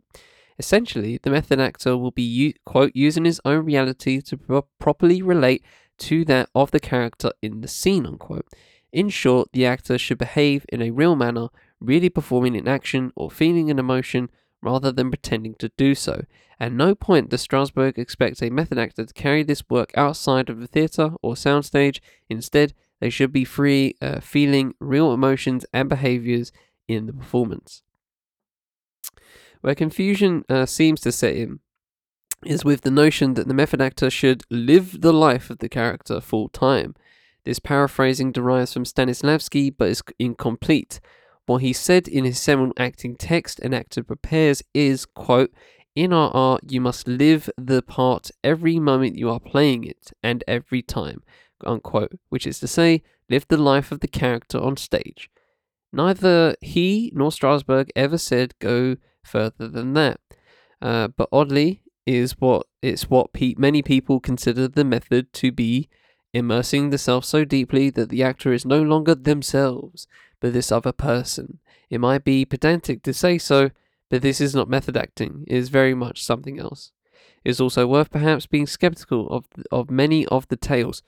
Essentially, the method actor will be, quote, using his own reality to pro- properly relate to that of the character in the scene, unquote. In short, the actor should behave in a real manner, really performing an action or feeling an emotion rather than pretending to do so. At no point does Strasberg expect a method actor to carry this work outside of the theatre or soundstage. Instead, they should be free, uh, feeling real emotions and behaviors in the performance. Where confusion uh, seems to set in is with the notion that the method actor should live the life of the character full time. This paraphrasing derives from Stanislavski but is incomplete. What he said in his seminal acting text, An Actor Prepares, is, quote, in our art, you must live the part every moment you are playing it and every time unquote, which is to say, live the life of the character on stage. Neither he nor Strasberg ever said go further than that. Uh, but oddly, is what it's what pe- many people consider the method to be, immersing the self so deeply that the actor is no longer themselves, but this other person. It might be pedantic to say so, but this is not method acting. It is very much something else. It is also worth perhaps being skeptical of of many of the tales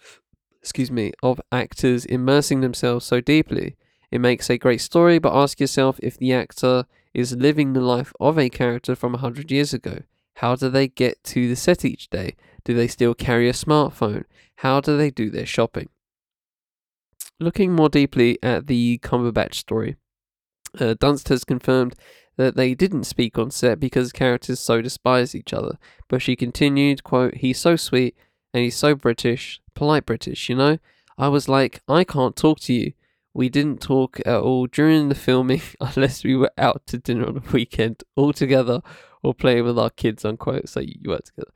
excuse me, of actors immersing themselves so deeply. It makes a great story, but ask yourself if the actor is living the life of a character from a hundred years ago. How do they get to the set each day? Do they still carry a smartphone? How do they do their shopping? Looking more deeply at the Cumberbatch story, uh, Dunst has confirmed that they didn't speak on set because characters so despise each other. But she continued, quote, He's so sweet and he's so British, polite British, you know? I was like, I can't talk to you. We didn't talk at all during the filming unless we were out to dinner on a weekend all together or playing with our kids, unquote. So you work together.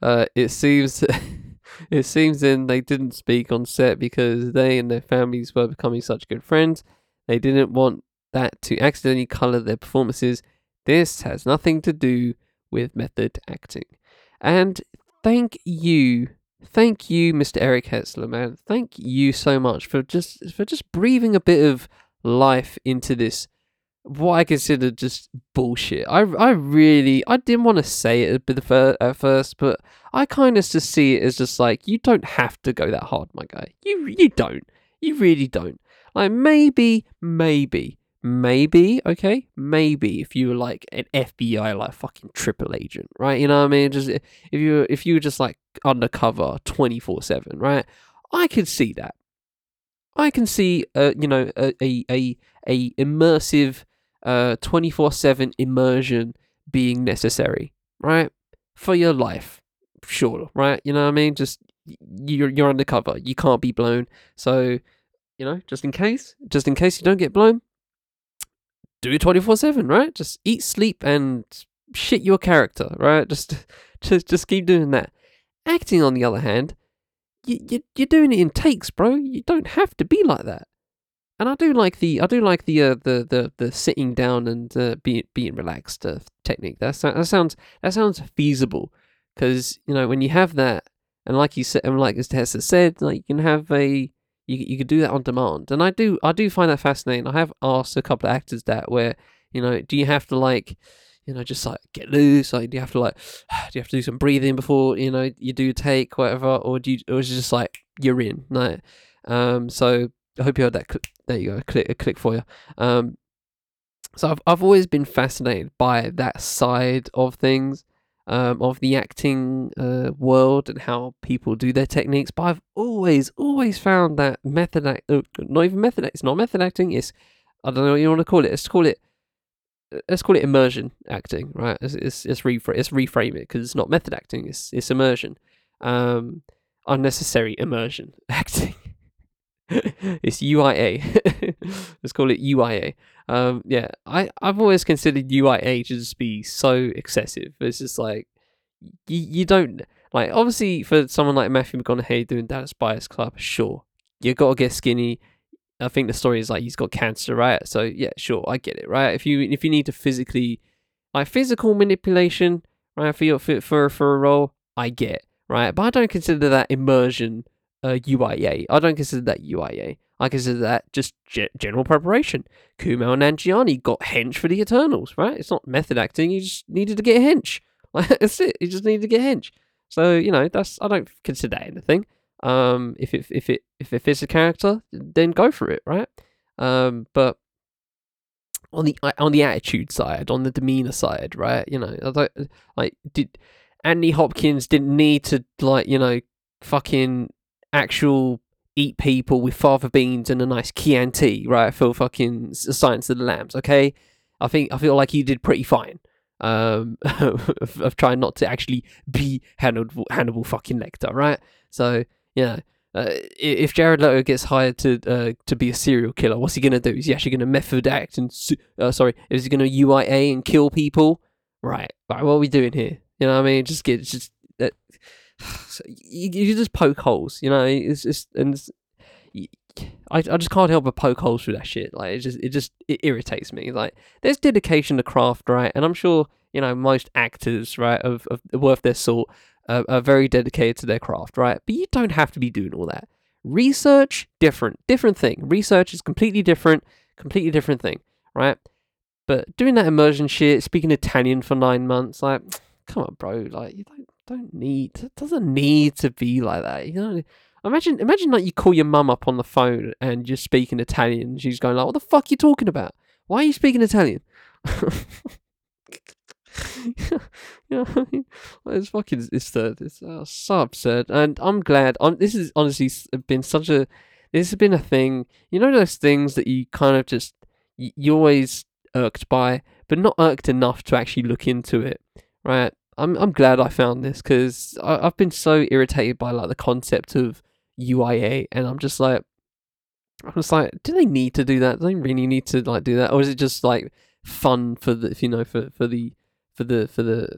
Uh, it seems it seems then they didn't speak on set because they and their families were becoming such good friends. They didn't want that to accidentally colour their performances. This has nothing to do with method acting. And thank you thank you, Mr. Eric Hetzler, man. Thank you so much for just for just breathing a bit of life into this what I consider just bullshit. I, I really I didn't want to say it at first, but I kind of just see it as just like you don't have to go that hard, my guy. You you don't. You really don't. Like maybe maybe maybe okay maybe if you were like an fbi like fucking triple agent right you know what i mean just if you if you were just like undercover 24 7 right i could see that i can see uh you know a a, a immersive uh 24/7 immersion being necessary, right? For your life. Sure, right? You know what I mean? Just you're you're undercover. You can't be blown. So, you know, just in case, just in case you don't get blown, do it 24/7, right? Just eat, sleep and shit your character, right? Just just just keep doing that. Acting on the other hand, you, you you're doing it in takes, bro. You don't have to be like that. And I do like the I do like the uh, the the the sitting down and uh, being being relaxed uh, technique. That that sounds that sounds feasible because you know when you have that and like you said and like as Tessa said, like you can have a you you could do that on demand. And I do I do find that fascinating. I have asked a couple of actors that where you know do you have to like you know, just like get loose. Like, do you have to like, do you have to do some breathing before you know you do take whatever, or do you, or is it just like you're in? Like, um, so I hope you heard that. Cl- there you go, click a click for you. Um, so I've I've always been fascinated by that side of things, um, of the acting uh, world and how people do their techniques. But I've always always found that method act, uh, not even method, it's not method acting. It's I don't know what you want to call it. Let's call it let's call it immersion acting, right? It's it's, it's, refra- it's reframe it because it's not method acting. It's it's immersion, um, unnecessary immersion acting. it's UIA. let's call it UIA. Um, yeah, I I've always considered UIA to just be so excessive. It's just like you you don't like obviously for someone like Matthew McConaughey doing Dallas Buyers Club, sure you gotta get skinny, I think the story is like he's got cancer, right? So yeah, sure, I get it, right? If you if you need to physically, like physical manipulation, right, for your for for, for a role, I get, right? But I don't consider that immersion uh, UIA. I don't consider that UIA. I consider that just ge- general preparation. Kumail Nanjiani got hench for the Eternals, right? It's not method acting. He just needed to get hench. That's it. He just needed to get hench. So you know, that's I don't consider that anything. Um, if it if it if it fits a character, then go for it, right? Um, but on the on the attitude side, on the demeanor side, right? You know, like, like did Anthony Hopkins didn't need to like you know fucking actual eat people with fava beans and a nice Chianti, right? For fucking Silence of the Lambs, okay? I think I feel like you did pretty fine. Um, of, of trying not to actually be Hannibal, Hannibal fucking Lecter, right? So know, uh, if Jared Leto gets hired to uh, to be a serial killer, what's he gonna do? Is he actually gonna method act and uh, sorry, is he gonna UIA and kill people? Right, right. What are we doing here? You know what I mean? Just get just that. you, you just poke holes. You know, it's just and it's, I, I just can't help but poke holes through that shit. Like it just it just it irritates me. Like there's dedication to craft, right? And I'm sure you know most actors, right, of, of worth their salt are, are very dedicated to their craft, right? But you don't have to be doing all that. Research, different, different thing. Research is completely different, completely different thing, right? But doing that immersion shit, speaking Italian for nine months, like, come on, bro, like you don't don't need it doesn't need to be like that. You know, imagine imagine like you call your mum up on the phone and you're speaking Italian, she's going like, "What the fuck are you talking about? Why are you speaking Italian?" it's fucking it's the it's uh, so absurd, and I'm glad. I'm, this has honestly been such a this has been a thing. You know those things that you kind of just you, you always irked by, but not irked enough to actually look into it, right? I'm I'm glad I found this because I've been so irritated by like the concept of UIA, and I'm just like, I'm just like, do they need to do that? Do they really need to like do that, or is it just like fun for the you know for for the for the for the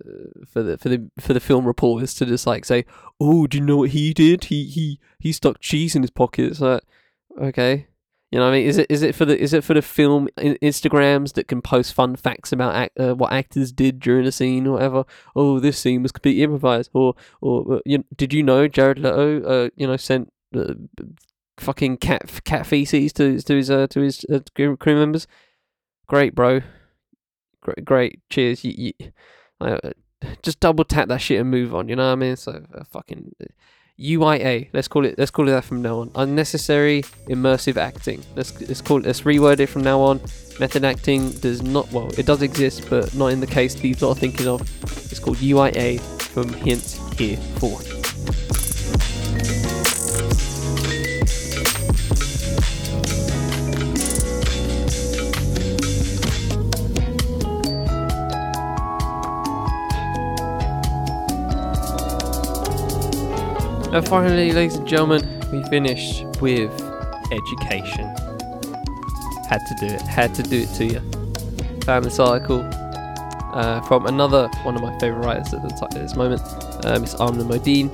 for the for the for the film reporters to just like say, "Oh, do you know what he did? He he he stuck cheese in his pocket." It's like, okay, you know, what I mean, is it is it for the is it for the film Instagrams that can post fun facts about act, uh, what actors did during a scene or whatever? Oh, this scene was completely improvised. Or or uh, you, did you know Jared Leto, uh, you know, sent uh, fucking cat cat feces to to his uh, to his uh, crew members? Great, bro great, great. Cheers. You, you, uh, just double tap that shit and move on. You know what I mean? So uh, fucking UIA. Let's call it. Let's call it that from now on. Unnecessary immersive acting. Let's let's call it. Let's reword it from now on. Method acting does not. Well, it does exist, but not in the case these lot are thinking of. It's called UIA from Hint Here Forth. And finally, ladies and gentlemen, we finished with education. Had to do it. Had to do it to you. Found this article uh, from another one of my favourite writers at, the t- at this moment, uh, Miss Aamna Mohdin,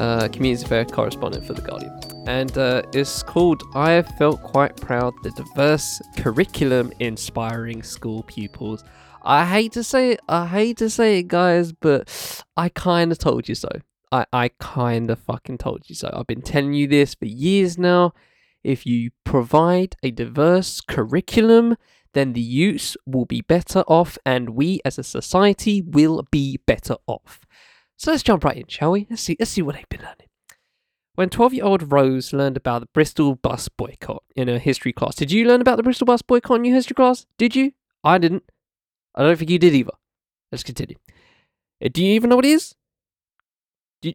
uh, community affairs correspondent for The Guardian. And uh, it's called I have felt quite proud the diverse curriculum inspiring school pupils. I hate to say it, I hate to say it, guys, but I kind of told you so. I, I kind of fucking told you so. I've been telling you this for years now. If you provide a diverse curriculum, then the youths will be better off and we as a society will be better off. So let's jump right in, shall we? Let's see let's see what they've been learning. When 12 year old Rose learned about the Bristol bus boycott in her history class, did you learn about the Bristol bus boycott in your history class? Did you? I didn't. I don't think you did either. Let's continue. Uh, Do you even know what it is?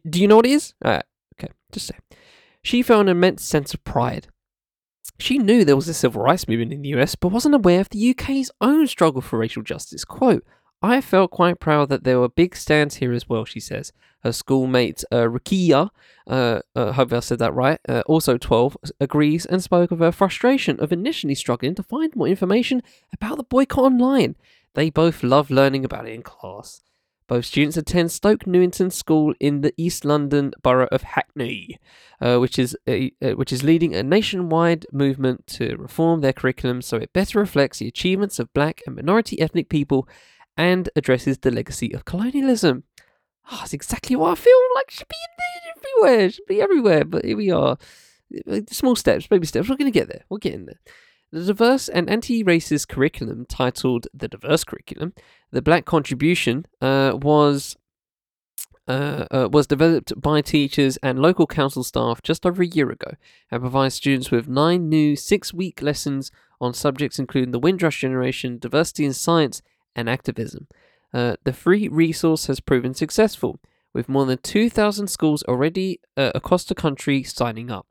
Do, you know what it is? Alright, okay, just say. She felt an immense sense of pride. She knew there was a civil rights movement in the US, but wasn't aware of the UK's own struggle for racial justice. Quote, I felt quite proud that there were big stands here as well, she says. Her schoolmate, uh, Rukia, uh, uh, hope I said that right, uh, also 12, agrees and spoke of her frustration of initially struggling to find more information about the boycott online. They both love learning about it in class. Both students attend Stoke Newington School in the East London borough of Hackney, uh, which is a, uh, which is leading a nationwide movement to reform their curriculum so it better reflects the achievements of black and minority ethnic people and addresses the legacy of colonialism. Oh, that's exactly what I feel like should be in there everywhere. Should be everywhere. But here we are. Small steps, baby steps. We're going to get there. We're getting there. The diverse and anti-racist curriculum, titled the Diverse Curriculum, the Black Contribution, uh, was uh, uh, was developed by teachers and local council staff just over a year ago and provides students with nine new six-week lessons on subjects including the Windrush generation, diversity in science, and activism. Uh, the free resource has proven successful, with more than 2,000 schools already uh, across the country signing up.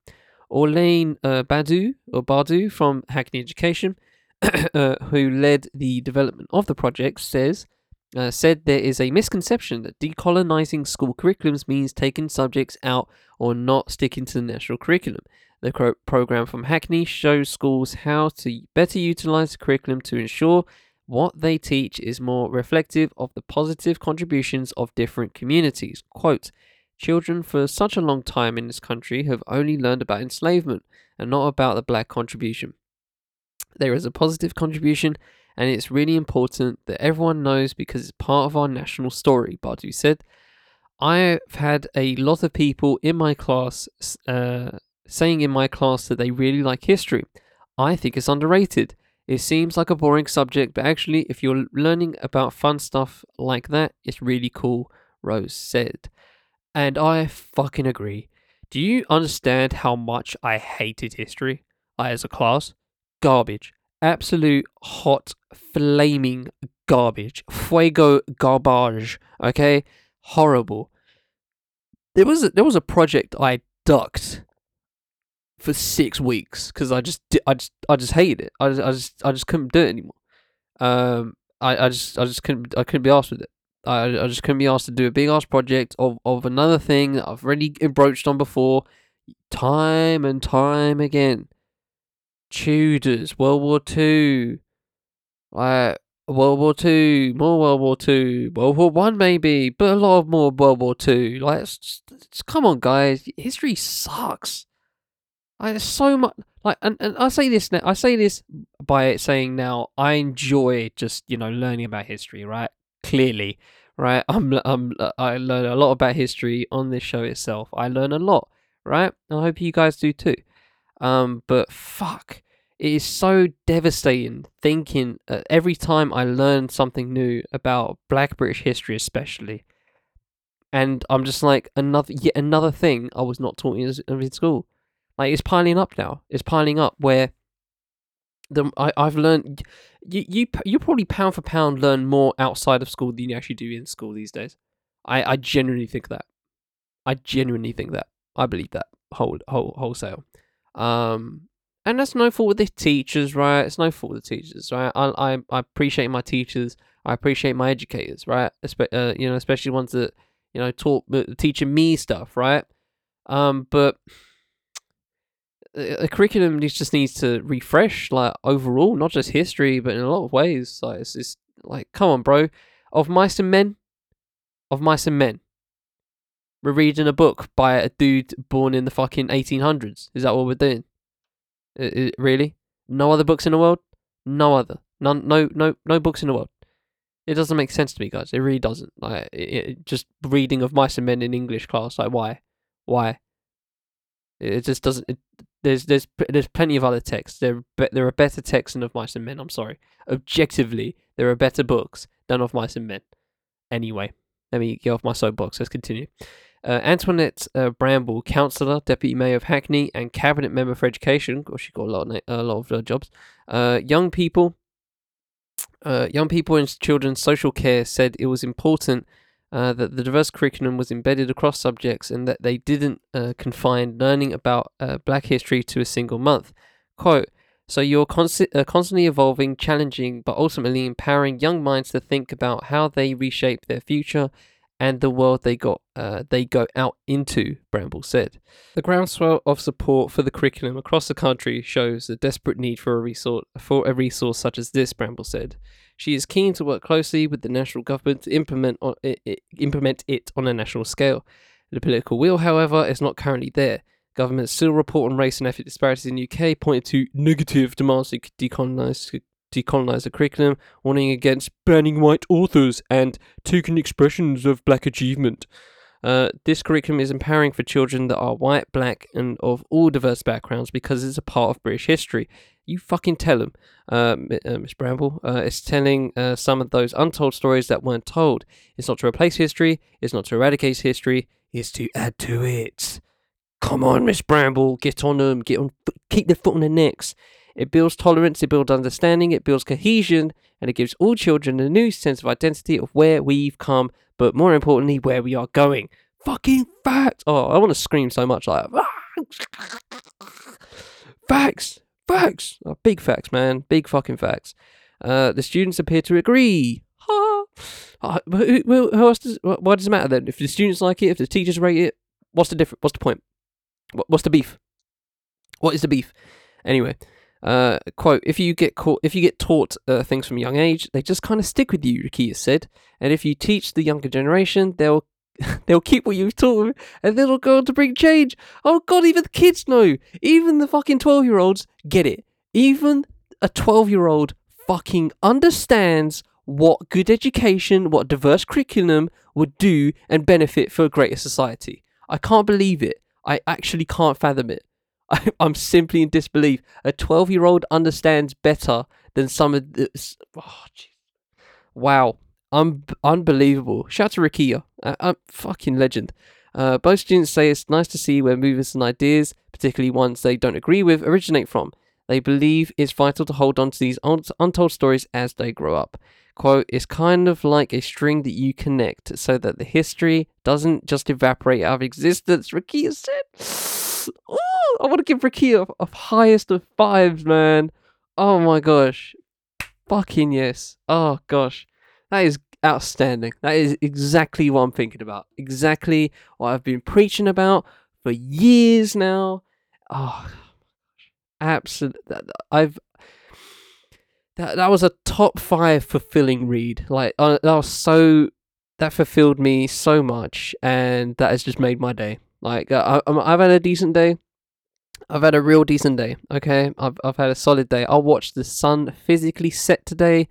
Orlene uh, Badu, or Badu from Hackney Education, uh, who led the development of the project, says uh, said there is a misconception that decolonizing school curriculums means taking subjects out or not sticking to the national curriculum. The cro- program from Hackney shows schools how to better utilize the curriculum to ensure what they teach is more reflective of the positive contributions of different communities. Quote, Children for such a long time in this country have only learned about enslavement and not about the black contribution. There is a positive contribution, and it's really important that everyone knows because it's part of our national story, Badu said. I've had a lot of people in my class uh, saying in my class that they really like history. I think it's underrated. It seems like a boring subject, but actually, if you're learning about fun stuff like that, it's really cool, Rose said. And I fucking agree. Do you understand how much I hated history? I, as a class, garbage. Absolute hot, flaming garbage. Fuego garbage. Okay? Horrible. There was a, there was a project I ducked for six weeks because I just I just I just hated it. I just I just I just couldn't do it anymore. Um, I, I just I just couldn't I couldn't be asked with it. I I just couldn't be asked to do a big ass project of, of another thing I've already broached on before, time and time again. Tudors, World War Two, like World War Two, more World War Two, World War One maybe, but a lot of more World War Two. Like, it's it's- come on, guys, history sucks. Like, so much. Like, and, and I say this now. I say this by saying now I enjoy just you know learning about history, right? Clearly, right? I'm I'm I learn a lot about history on this show itself. I learn a lot, right? I hope you guys do too. Um, but fuck, it is so devastating thinking uh, every time I learn something new about Black British history, especially, and I'm just like another yet another thing I was not taught in, in school. Like it's piling up now. It's piling up where the I I've learned you you you probably pound for pound learn more outside of school than you actually do in school these days. I I genuinely think that. I genuinely think that. I believe that whole whole wholesale. Um, and that's no fault of the teachers, right? It's no fault of the teachers, right? I I, I appreciate my teachers. I appreciate my educators, right? Espe- uh, you know, especially ones that you know taught teaching me stuff, right? Um, but the curriculum just needs to refresh, like overall, not just history, but in a lot of ways. Like it's just like, come on, bro. Of mice and men, of mice and men. We're reading a book by a dude born in the fucking 1800s. Is that what we're doing? I- I- really? No other books in the world? No other. None. No. No. No books in the world. It doesn't make sense to me, guys. It really doesn't. Like, it, it, just reading of mice and men in English class. Like, why? Why? It just doesn't. It, there's there's there's plenty of other texts. There there are better texts than of mice and men. I'm sorry. Objectively, there are better books than of mice and men. Anyway, let me get off my soapbox. Let's continue. Uh, Antoinette uh, Bramble, councillor, deputy mayor of Hackney, and cabinet member for education. Gosh, she got a lot of a lot of uh, jobs. Uh, young people, uh, young people and children's social care said it was important uh, that the diverse curriculum was embedded across subjects and that they didn't uh, confine learning about uh, Black history to a single month. Quote. So you're const- uh, constantly evolving, challenging, but ultimately empowering young minds to think about how they reshape their future and the world they got uh, they go out into, Bramble said. The groundswell of support for the curriculum across the country shows the desperate need for a resource for a resource such as this, Bramble said. She is keen to work closely with the national government to implement on, it, it, implement it on a national scale. The political will, however, is not currently there. Governments still report on race and ethnic disparities in the UK, pointing to negative demands to decolonise decolonise the curriculum, warning against banning white authors and token expressions of black achievement. Uh, this curriculum is empowering for children that are white, black, and of all diverse backgrounds because it's a part of British history. You fucking tell them, uh, uh, Miss Bramble. Uh, it's telling uh, some of those untold stories that weren't told. It's not to replace history. It's not to eradicate history. It's to add to it. Come on, Miss Bramble, get on them, get on, keep their foot on their necks. It builds tolerance, it builds understanding, it builds cohesion, and it gives all children a new sense of identity of where we've come, but more importantly, where we are going. Fucking facts! Oh, I want to scream so much like facts, facts, oh, big facts, man, big fucking facts. Uh, the students appear to agree. Ha! Who, who, who else does? Why does it matter then? If the students like it, if the teachers rate it, what's the difference? What's the point? What's the beef? What is the beef? Anyway, uh, quote: If you get caught, if you get taught uh, things from a young age, they just kind of stick with you. Rakia said, and if you teach the younger generation, they'll they'll keep what you've taught them, and they'll go on to bring change. Oh God, even the kids know. Even the fucking twelve year olds get it. Even a twelve year old fucking understands what good education, what diverse curriculum would do and benefit for a greater society. I can't believe it. I actually can't fathom it. I, am simply in disbelief. A 12 year old understands better than some of this. Oh, wow. Un- unbelievable. Shout out to Rakia. Uh, uh, fucking legend. Uh, both students say it's nice to see where movements and ideas, particularly ones they don't agree with, originate from. They believe it's vital to hold on to these un- untold stories as they grow up. Quote, it's kind of like a string that you connect so that the history doesn't just evaporate out of existence, Rakia said. Ooh, I want to give Rakia a, a highest of fives, man. Oh my gosh. Fucking yes. Oh gosh. That is outstanding. That is exactly what I'm thinking about. Exactly what I've been preaching about for years now. Oh, absolutely. I've that that was a top five fulfilling read. Like uh, that was so that fulfilled me so much, and that has just made my day. Like uh, I, I've had a decent day. I've had a real decent day. Okay, I've I've had a solid day. I watched the sun physically set today.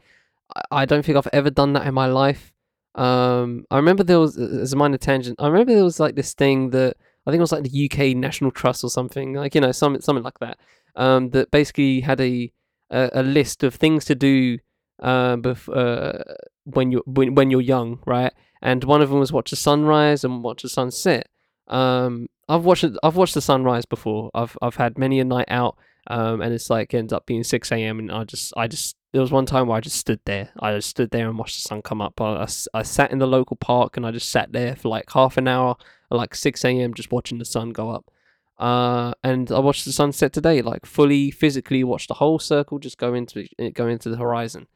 I, don't think I've ever done that in my life. Um, I remember there was as a minor tangent. I remember there was like this thing that I think it was like the UK National Trust or something, like you know, something something like that. Um, that basically had a a, a list of things to do uh, bef- uh, when you when, when you're young, right? And one of them was watch the sunrise and watch the sunset. Um, I've watched I've watched the sunrise before. I've I've had many a night out, um, and it's like ends up being six a.m. and I just I just there was one time where I just stood there. I just stood there and watched the sun come up. I, I, I sat in the local park and I just sat there for like half an hour, like six a.m. just watching the sun go up. Uh, and I watched the sunset today, like fully physically watched the whole circle just go into go into the horizon.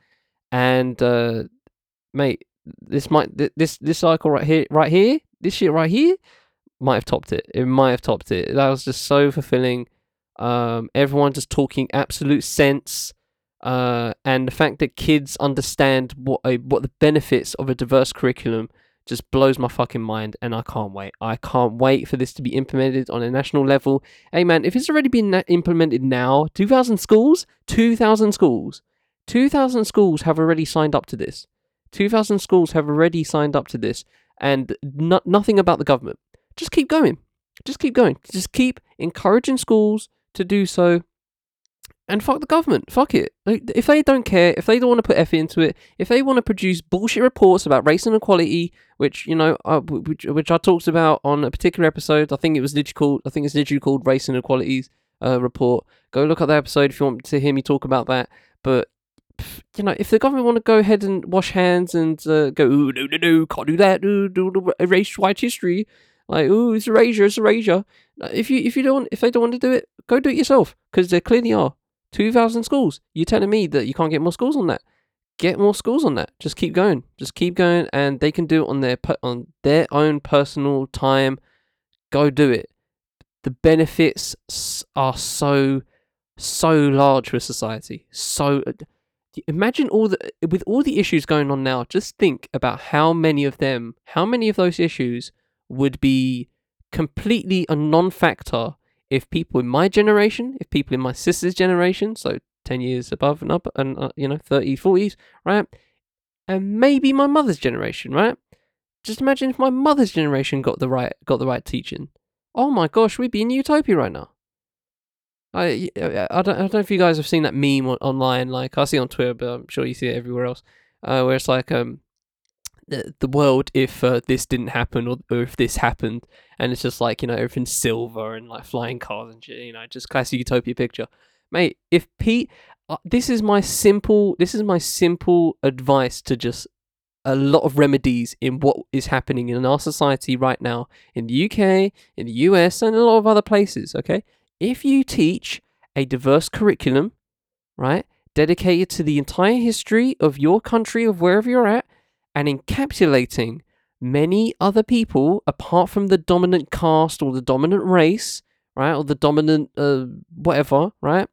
And uh, mate, this might this this cycle right here, right here, this shit right here, might have topped it. It might have topped it. That was just so fulfilling. Um, everyone just talking absolute sense. Uh, and the fact that kids understand what a, what the benefits of a diverse curriculum just blows my fucking mind, and I can't wait. I can't wait for this to be implemented on a national level. Hey man, if it's already been na- implemented now, two thousand schools, two thousand schools, two thousand schools have already signed up to this. Two thousand schools have already signed up to this, and no- nothing about the government. Just keep going. Just keep going. Just keep encouraging schools to do so and fuck the government. Fuck it. If they don't care, if they don't want to put effort into it, if they want to produce bullshit reports about race inequality, which you know, uh, which, which I talked about on a particular episode. I think it was literally called. I think it's literally called Race Inequalities uh, Report. Go look at that episode if you want to hear me talk about that. But you know, if the government want to go ahead and wash hands and uh, go, no, no, no, can't do that, do, do, erase white history, like, oh, it's erasure, it's erasure. If you if you don't if they don't want to do it, go do it yourself because there clearly are. 2,000 schools. You're telling me that you can't get more schools on that? Get more schools on that. Just keep going. Just keep going, and they can do it on their on their own personal time. Go do it. The benefits are so so large for society. So uh, imagine all the with all the issues going on now. Just think about how many of them, how many of those issues would be completely a non-factor if people in my generation, if people in my sister's generation, so 10 years above and up, and, uh, you know, 30s, 40s, right? And maybe my mother's generation, right? Just imagine if my mother's generation got the right got the right teaching. Oh my gosh, we'd be in utopia right now. I, I, don't, I don't know if you guys have seen that meme online. Like I see on Twitter, but I'm sure you see it everywhere else. Uh, where it's like um, the, world if uh, this didn't happen or, or if this happened and it's just like you know everything's silver and like flying cars and shit you know just classic utopia picture mate if pete uh, this is my simple this is my simple advice to just a lot of remedies in what is happening in our society right now in the UK, in the US, and a lot of other places. Okay, if you teach a diverse curriculum, right, dedicated to the entire history of your country, of wherever you're at, and encapsulating many other people apart from the dominant caste or the dominant race, right, or the dominant uh, whatever, right,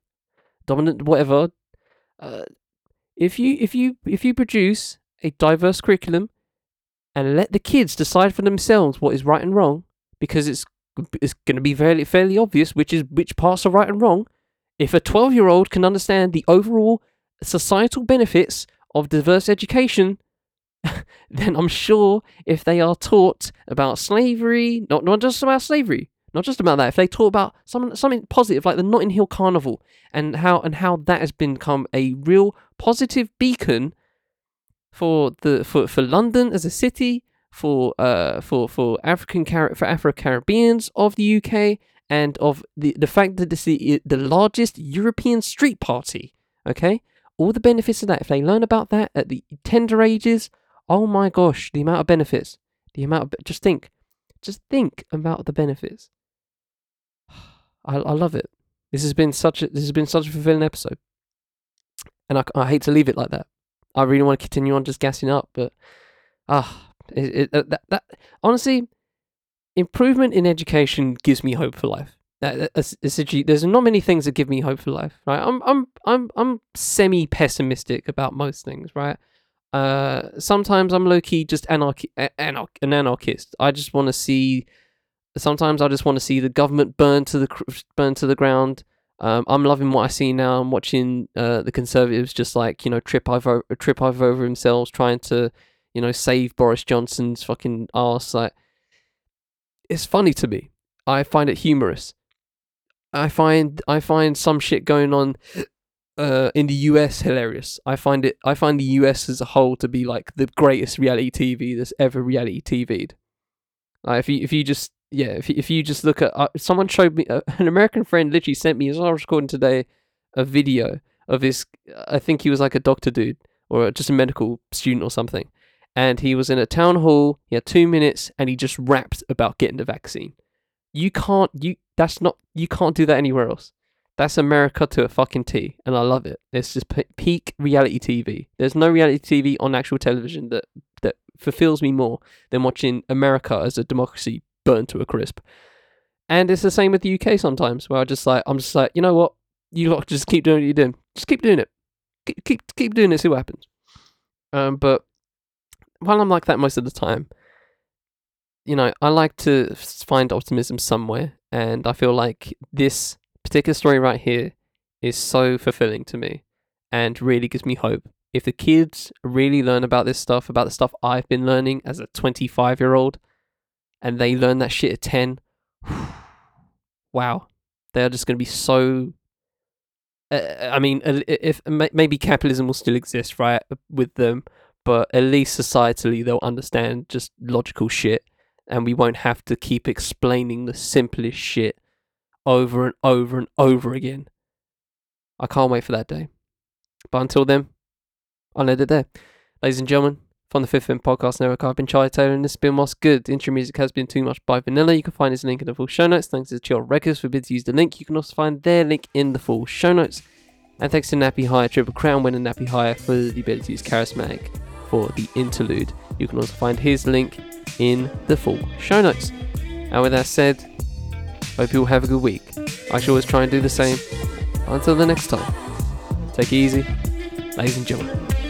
dominant whatever. Uh, if you if you if you produce a diverse curriculum and let the kids decide for themselves what is right and wrong, because it's it's going to be fairly fairly obvious which is which parts are right and wrong. If a twelve year old can understand the overall societal benefits of diverse education then I'm sure if they are taught about slavery, not not just about slavery, not just about that, if they talk about something something positive like the Notting Hill Carnival and how and how that has become a real positive beacon for the for, for London as a city, for uh for for African for Afro Caribbeans of the UK, and of the the fact that this is the largest European street party. Okay, all the benefits of that. If they learn about that at the tender ages, Oh my gosh, the amount of benefits. The amount of just think, just think about the benefits. I I love it. This has been such a this has been such a fulfilling episode, and I, I hate to leave it like that. I really want to continue on just gassing up, but ah, uh, that that honestly, improvement in education gives me hope for life. That, essentially, there's not many things that give me hope for life, right? I'm I'm I'm I'm semi pessimistic about most things, right? Uh, sometimes I'm low key just anarchy, anarch, an anarchist. I just want to see. Sometimes I just want to see the government burn to the burn to the ground. Um, I'm loving what I see now. I'm watching uh, the Conservatives just like you know trip over trip over themselves, trying to you know save Boris Johnson's fucking ass. Like it's funny to me. I find it humorous. I find I find some shit going on uh, in the US hilarious. I find it. I find the US as a whole to be like the greatest reality TV that's ever reality TV'd. Like if you if you just yeah if you, if you just look at uh, someone showed me uh, an American friend literally sent me as I was recording today a video of this. I think he was like a doctor dude or just a medical student or something, and he was in a town hall. He had two minutes and he just rapped about getting the vaccine. You can't you that's not you can't do that anywhere else. That's America to a fucking T, and I love it. It's just peak reality TV. There's no reality TV on actual television that that fulfills me more than watching America as a democracy burn to a crisp. And it's the same with the UK sometimes, where I just like I'm just like, you know what, you lot just keep doing what you're doing, just keep doing it, keep keep keep doing it, see what happens. Um, but while I'm like that most of the time, you know, I like to find optimism somewhere, and I feel like this particular story right here is so fulfilling to me, and really gives me hope. If the kids really learn about this stuff, about the stuff I've been learning as a 25 year old, and they learn that shit at 10, wow, they're just going to be so. Uh, I mean, if maybe capitalism will still exist, right, with them, but at least societally they'll understand just logical shit, and we won't have to keep explaining the simplest shit over and over and over again. I can't wait for that day. But until then, I'll end it there. Ladies and gentlemen, from the Fifth Fin Podcast Network, I've been Charlie Taylor and this has been What's Good. The intro music has been Too Much by Vanilla. You can find his link in the full show notes. Thanks to Chill Records for bids to use the link. You can also find their link in the full show notes. And thanks to Nappy Hire, Triple Crown winner Nappy Hire for the ability to use Charismatic for the interlude. You can also find his link in the full show notes. And with that said, hope you all have a good week. I shall always try and do the same. Until the next time, take it easy, ladies and gentlemen.